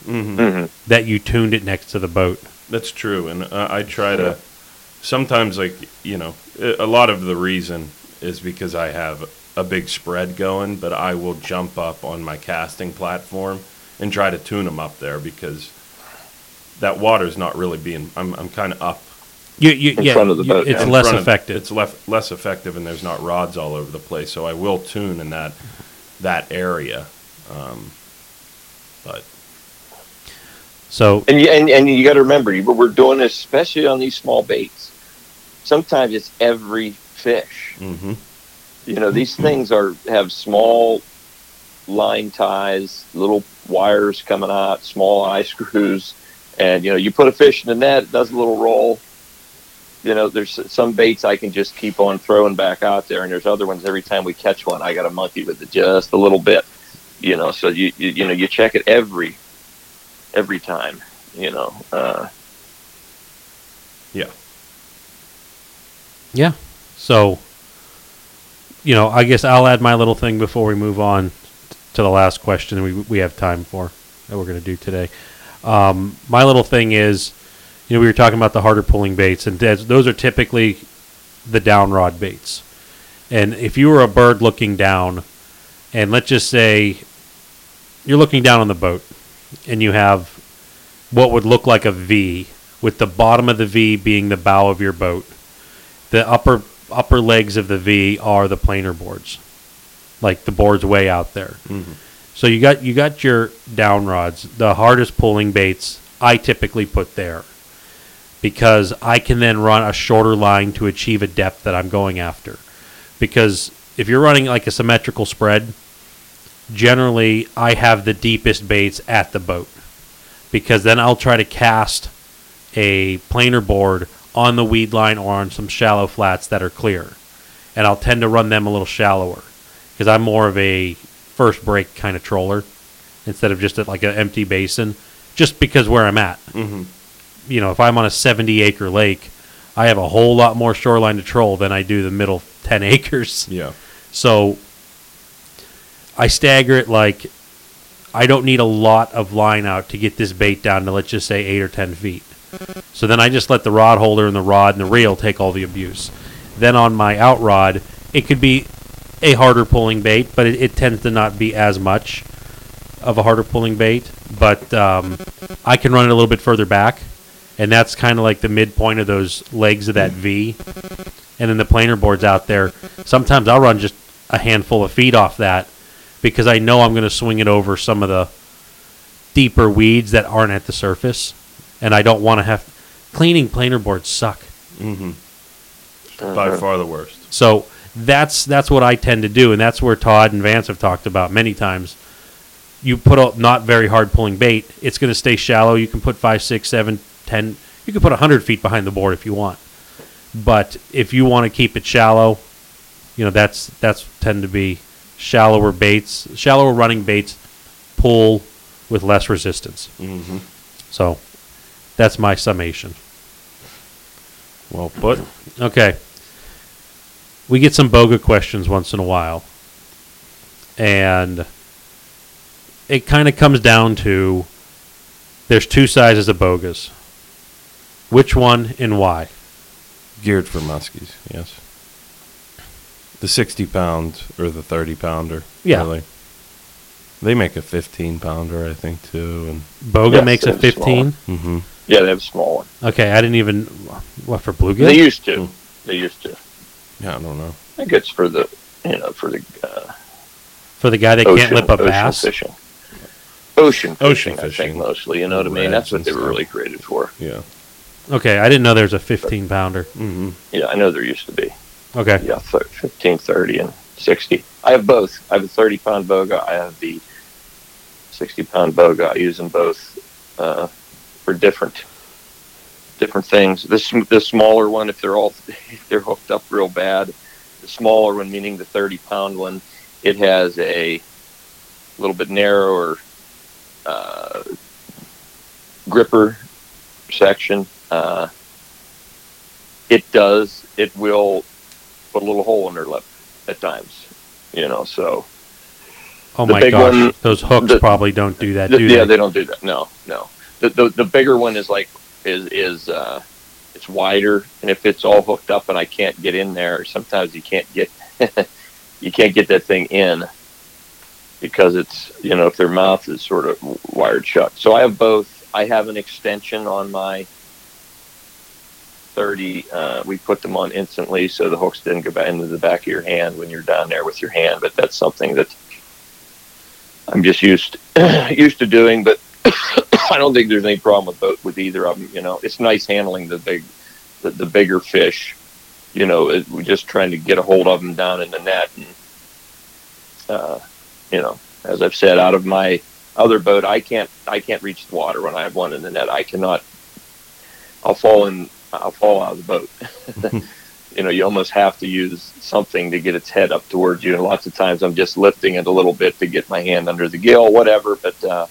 Mhm. hmm that you tuned it next to the boat. That's true, and uh, I try to. Sometimes, like you know, a a lot of the reason is because I have a big spread going, but I will jump up on my casting platform and try to tune them up there because that water's not really being. I'm I'm kind of up. You, you, In yeah, front of the you- boat, it's yeah. less front of- effective. It's less less effective, and there's not rods all over the place. So I will tune in that that area. Um, but so And you, and, and you got to remember, you- we're doing this especially on these small baits. Sometimes it's every fish. hmm You know, these things are have small line ties, little wires coming out, small eye screws, and you know, you put a fish in the net, it does a little roll. You know, there's some baits I can just keep on throwing back out there, and there's other ones. Every time we catch one, I got to monkey with it just a little bit. You know, so you you, you know you check it every every time. You know, uh, yeah, yeah, so you know, I guess I'll add my little thing before we move on to the last question we we have time for. that we're going to do today. Um, my little thing is, you know, we were talking about the harder pulling baits, and those are typically the down rod baits. And if you were a bird looking down, and let's just say you're looking down on the boat, and you have what would look like a V, with the bottom of the V being the bow of your boat. The upper upper legs of the V are the planer boards, like the boards way out there. Mm-hmm. So you got you got your down rods, the hardest pulling baits. I typically put there because I can then run a shorter line to achieve a depth that I'm going after. Because if you're running like a symmetrical spread, generally I have the deepest baits at the boat because then I'll try to cast a planer board on the weed line or on some shallow flats that are clear. And I'll tend to run them a little shallower because I'm more of a first break kind of troller instead of just at like an empty basin, just because where I'm at. Mm-hmm. You know, if I'm on a 70 acre lake, I have a whole lot more shoreline to troll than I do the middle 10 acres. Yeah. So I stagger it like I don't need a lot of line out to get this bait down to let's just say eight or ten feet. So then I just let the rod holder and the rod and the reel take all the abuse. Then on my out rod, it could be a harder pulling bait, but it, it tends to not be as much of a harder pulling bait. But um, I can run it a little bit further back, and that's kind of like the midpoint of those legs of that V. And then the planer boards out there. Sometimes I'll run just a handful of feet off that because I know I'm going to swing it over some of the deeper weeds that aren't at the surface, and I don't want to have cleaning planer boards suck. Mm-hmm. By far the worst. So that's that's what I tend to do, and that's where Todd and Vance have talked about many times. You put a not very hard pulling bait; it's going to stay shallow. You can put five, six, seven, ten. You can put hundred feet behind the board if you want. But if you want to keep it shallow, you know that's that's tend to be shallower baits, shallower running baits pull with less resistance. Mm-hmm. So that's my summation. Well put. Okay. We get some boga questions once in a while. And it kind of comes down to there's two sizes of bogas. Which one and why? Geared for muskies, yes. The 60 pound or the 30 pounder. Yeah. Really. They make a 15 pounder, I think, too. And Boga Yes, makes a 15. mm-hmm. Yeah, they have a small one. Okay, I didn't even what for bluegill? They used to. They used to. Yeah, I don't know. I think it's for the, you know, for the uh, for the guy that ocean, can't lip a ocean bass. fishing. Ocean fishing, Ocean I fishing. think mostly. You know what I mean? That's what they were stuff. really created for. Yeah. Okay, I didn't know there was a 15 pounder. Mm-hmm. Yeah, I know there used to be. Okay. Yeah, th- 15, 30, and 60. I have both. I have a 30 pound boga. I have the 60 pound boga. I use them both uh, for different different things. This the smaller one, if they're all if they're hooked up real bad, the smaller one, meaning the 30 pound one, it has a little bit narrower uh, gripper section. Uh, it does. It will put a little hole in their lip at times. You know, so Oh The my gosh, one- those hooks the- probably don't do that, the- do yeah, they? they don't do that. No, no. The the, the bigger one is like is is uh, it's wider, and if it's all hooked up and I can't get in there, sometimes you can't get you can't get that thing in because it's you know if their mouth is sort of wired shut. So I have both. I have an extension on my 30. Uh, we put them on instantly so the hooks didn't go back into the back of your hand when you're down there with your hand. But that's something that I'm just used used to doing. But I don't think there's any problem with both with either of them. You know, it's nice handling the big the, the bigger fish. You know, it, we're just trying to get a hold of them down in the net, and uh, you know, as I've said, out of my other boat, I can't I can't reach the water when I have one in the net. I cannot. I'll fall in. I'll fall out of the boat. you know, you almost have to use something to get its head up towards you. And lots of times, I'm just lifting it a little bit to get my hand under the gill, whatever. But uh,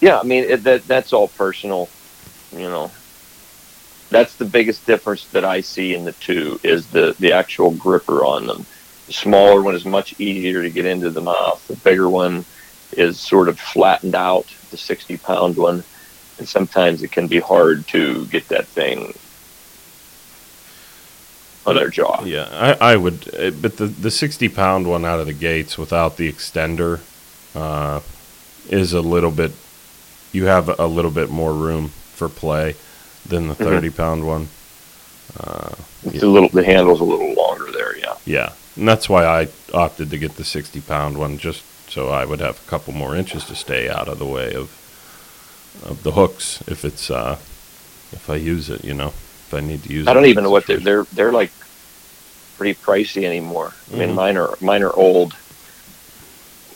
yeah, I mean, it, that that's all personal. You know, that's the biggest difference that I see in the two is the the actual gripper on them. The smaller one is much easier to get into the mouth. The bigger one is sort of flattened out the 60 pound one, and sometimes it can be hard to get that thing on their jaw. Yeah, I, I would, uh, but the the sixty pound one out of the gates without the extender uh, is a little bit. You have a little bit more room for play than the Mhm. 30 pound one. It's a little, the handle's a little longer there, yeah. Yeah, and that's why I opted to get the sixty pound one, just so I would have a couple more inches to stay out of the way of of the hooks if it's uh, if I use it, you know, if I need to use. I don't in even know what they're, they're, they're like pretty pricey anymore. I mean, Mhm. mine are, mine are old.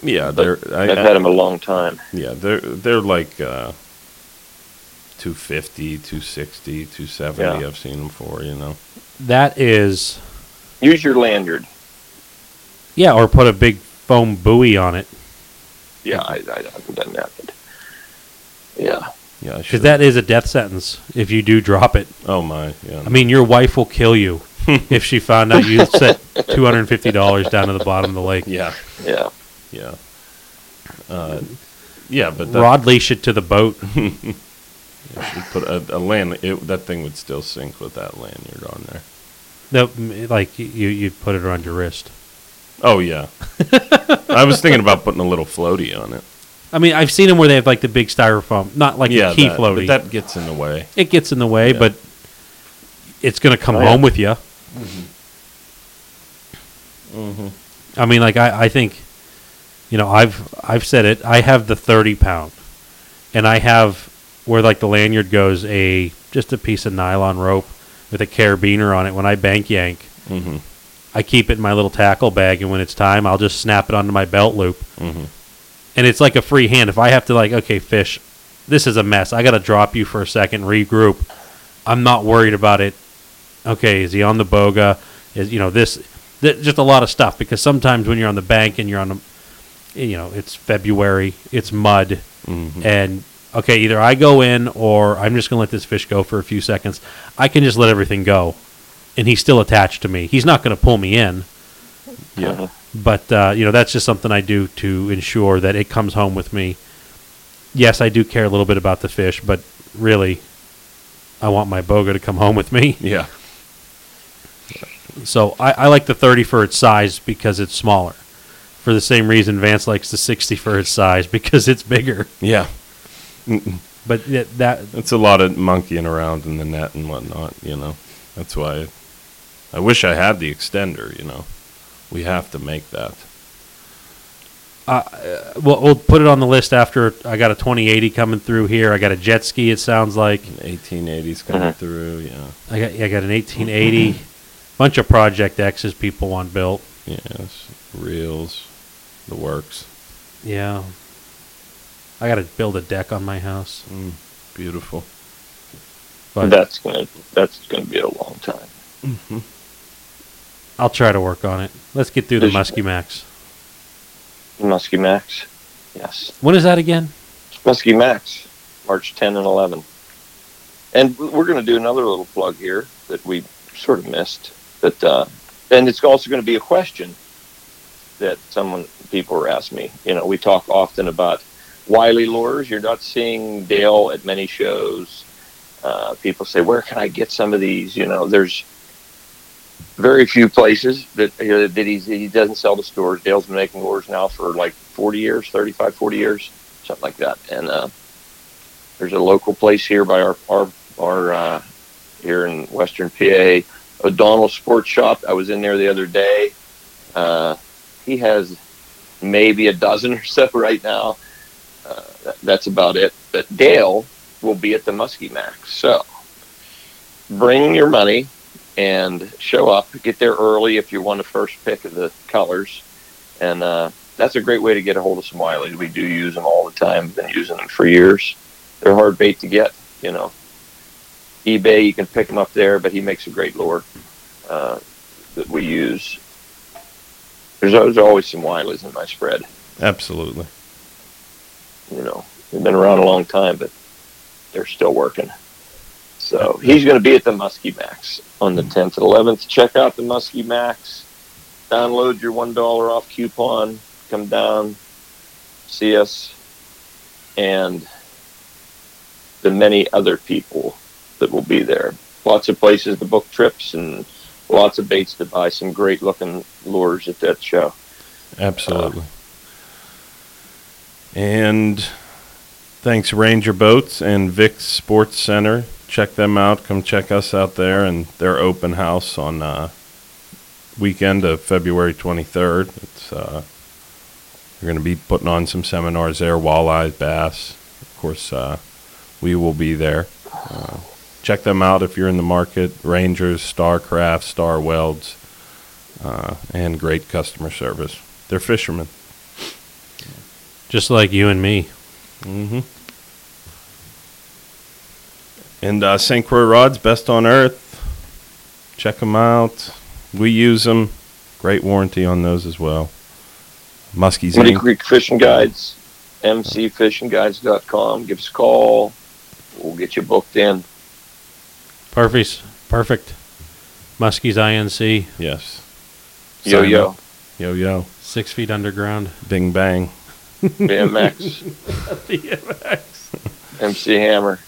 Yeah, they're. I, I've had them a long time. Yeah, they're they're like uh, 250, 260, 270 Yeah. I've seen them for, you know. That is, Use your lanyard. yeah, or put a big foam buoy on it Yeah, I, I haven't done that, but yeah. Yeah, because should. that is a death sentence if you do drop it. oh my, yeah. I mean, your wife will kill you if she found out you set two hundred and fifty dollars down to the bottom of the lake. yeah, Yeah. yeah. Uh, yeah, but that, Rod leash it to the boat. I should put a, a land. It, that thing would still sink with that lanyard on there. No, like you, you put it around your wrist. Oh yeah. I was thinking about putting a little floaty on it. I mean, I've seen them where they have like the big styrofoam, not like yeah, a key that, floaty. but that gets in the way. it gets in the way, Yeah. but it's going to come Oh, yeah. home with you. Mm-hmm. I mean, like I, I think, you know, I've I've said it. I have the thirty pound, and I have where like the lanyard goes a just a piece of nylon rope with a carabiner on it. When I bank yank, Mm-hmm. I keep it in my little tackle bag, and when it's time, I'll just snap it onto my belt loop, Mm-hmm. And it's like a free hand. If I have to like, okay, fish, this is a mess. I got to drop you for a second, regroup. I'm not worried about it. Okay, is he on the boga? Is you know this, th- just a lot of stuff because sometimes when you're on the bank and you're on the, you know, it's February, it's mud, Mm-hmm. and okay, either I go in or I'm just gonna let this fish go for a few seconds. I can just let everything go, and he's still attached to me. He's not gonna pull me in, Yeah. But uh, you know that's just something I do to ensure that it comes home with me. Yes, I do care a little bit about the fish, but really, I want my boga to come home with me. Yeah. So I, I like the 30 for its size because it's smaller. For the same reason, Vance likes the 60 for its size because it's bigger. Yeah. But it, that It's a lot of monkeying around in the net and whatnot, you know. That's why I wish I had the extender, you know. We have to make that. we'll, we'll put it on the list after I got a 2080 coming through here. I got a jet ski. It sounds like an 1880s coming Uh-huh. through, yeah. I got I got an 1880. Bunch of Project X's people want built. Yes. Reels, the works. Yeah. I got to build a deck on my house. Mm, beautiful. But that's gonna that's gonna be a long time. I'll try to work on it. Let's get through the Muskie Max. Muskie Max. Yes. When is that again? Muskie Max, March 10 and 11. And we're going to do another little plug here that we sort of missed. That, uh, and it's also going to be a question that someone people are asking me. You know, we talk often about Wiley lures. You're not seeing Dale at many shows. Uh, people say, "Where can I get some of these?" You know, there's very few places that uh, that he's, he doesn't sell to stores. Dale's been making lures now for like 40 years, 35, 40 years, something like that. And uh, there's a local place here by our our our uh, here in Western PA, O'Donnell Sports Shop. I was in there the other day. Uh, he has maybe a dozen or so right now. Uh, that, that's about it. But Dale will be at the Muskie Max. So bring your money and show up. Get there early if you want the first pick of the colors. And uh, that's a great way to get a hold of some Wileys. We do use them all the time. Been using them for years. They're hard bait to get. You know, eBay you can pick them up there, but he makes a great lure uh, that we use. There's, there's always some Wileys in my spread. Absolutely. You know, they've been around a long time, but they're still working. So he's going to be at the Muskie Max on the 10th and 11th. Check out the Muskie Max. Download your one dollar off coupon. Come down, see us. and the many other people that will be there. Lots of places to book trips and lots of baits to buy. Some great looking lures at that show. Absolutely. and thanks Ranger Boats and Vic's Sports Center. Check them out. Come check us out there and their open house on uh, weekend of February 23rd. It's uh, we're going to be putting on some seminars there, walleye, bass. Of course, uh, we will be there. Uh, check them out if you're in the market. Rangers, Starcraft, Starwelds, uh, and great customer service. They're fishermen. Just like you and me. Mm-hmm. And uh, St. Croix rods, best on earth. Check them out. We use them. Great warranty on those as well. Muskies Muddy Inc. Creek Fishing Guides, mcfishingguides.com. Give us a call. We'll get you booked in. Perfect. Perfect. Muskies INC, Yes. Yo Sign yo, up. Yo yo. six feet underground. Bing bang. BMX. BMX, MC Hammer.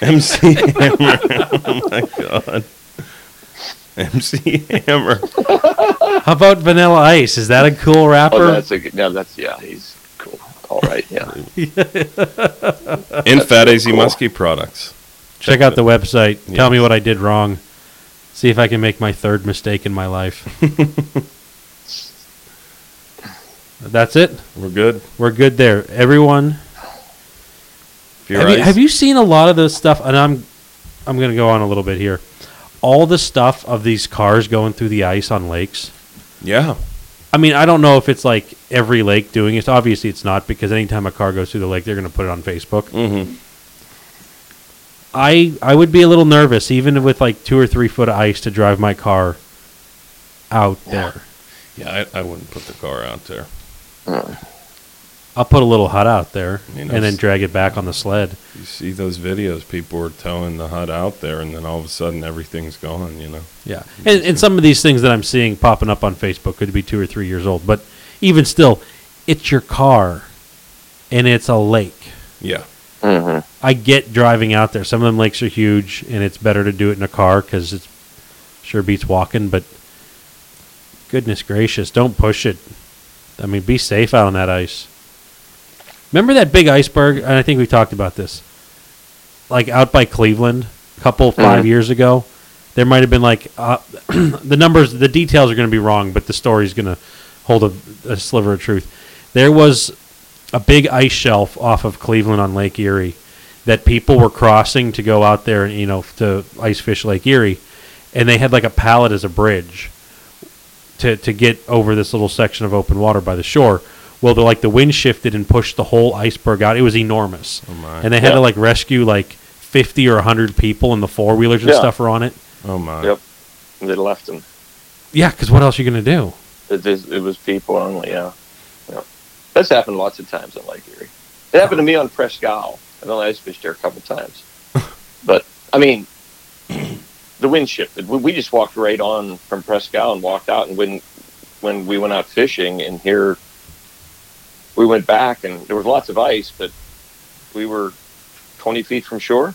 MC Hammer. oh my god. MC Hammer. How about Vanilla Ice? Is that a cool rapper? Oh, rapper? that's a good. No, that's yeah. He's cool. All right, yeah. In Fatty Z cool. Muskie products. Check out the website. Tell me what I did wrong. See if I can make my third mistake in my life. That's it. We're good. We're good there. Everyone, If you're have you, have you seen a lot of the stuff? And I'm, I'm going to go on a little bit here. All the stuff of these cars going through the ice on lakes. Yeah. I mean, I don't know if it's like every lake doing it. Obviously, it's not because anytime a car goes through the lake, they're going to put it on Facebook. Mm-hmm. I I would be a little nervous, even with like two or three foot of ice, to drive my car out there. Yeah, I, I wouldn't put the car out there. I'll put a little hut out there You know, and then drag it back on the sled. You see those videos, people are towing the hut out there, and then all of a sudden everything's gone. You know. Yeah, and, and some of these things that I'm seeing popping up on Facebook could be two or three years old, but even still, it's your car, and it's a lake. Yeah. hmm I get driving out there. Some of them lakes are huge, and it's better to do it in a car because it sure beats walking. But goodness gracious, don't push it. I mean, be safe out on that ice. Remember that big iceberg? And I think we talked about this. Like out by Cleveland, a couple five Mhm. years ago, there might have been like uh, the numbers, the details are going to be wrong, but the story's going to hold a, a sliver of truth. There was a big ice shelf off of Cleveland on Lake Erie that people were crossing to go out there and you know to ice fish Lake Erie, and they had like a pallet as a bridge to to get over this little section of open water by the shore. Well, the like the wind shifted and pushed the whole iceberg out. It was enormous, Oh my. and they had Yeah. to like rescue like fifty or hundred people, and the four wheelers and Yeah. stuff were on it. oh my. Yep. They left them. Yeah, because what else are you gonna do? It, is- it was people only. Yeah. yeah. That's happened lots of times on Lake Erie. It happened to me on Presque Isle. I've only ice fished there a couple times. but I mean, the wind shifted. We, we just walked right on from Presque Isle and walked out. And when when we went out fishing, and here we went back, and there was lots of ice, but we were twenty feet from shore.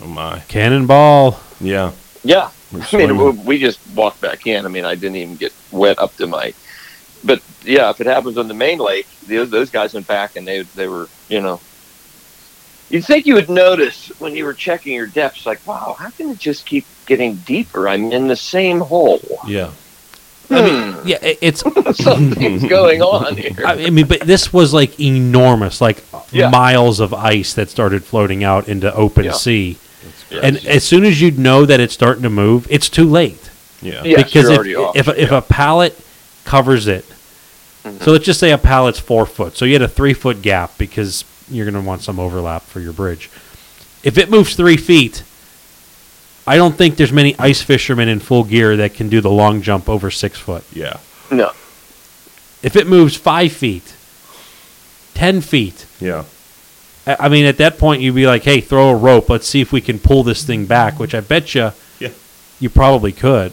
Oh my. Cannonball. Yeah. Yeah, We're I mean, we, we just walked back in. I mean, I didn't even get wet up to my. But yeah, if it happens on the main lake, those, those guys went back and they they were you know. You'd think you would notice when you were checking your depths, like, wow, how can it just keep getting deeper? I'm in the same hole. yeah. I mean, yeah, it's. Something's going on here. I I mean, but this was like enormous, like Yeah. miles of ice that started floating out into open Yeah. sea. And as soon as you know that it's starting to move, it's too late. Yeah. Yeah. Yes, because you're if, if, a- if a pallet covers it, Mhm. so let's just say a pallet's four foot, so you had a three foot gap because you're going to want some overlap for your bridge. If it moves three feet, I don't think there's many ice fishermen in full gear that can do the long jump over six foot. Yeah. no, If it moves five feet, ten feet, Yeah. I I mean, at that point, you'd be like, "Hey, throw a rope. Let's see if we can pull this thing back." Which I bet you, Yeah. you probably could.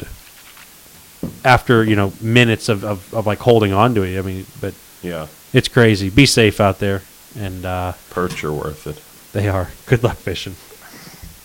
After you know minutes of, of, of like holding on to it, I mean, but Yeah. it's crazy. Be safe out there. and uh, Perch are worth it. they are. Good luck fishing.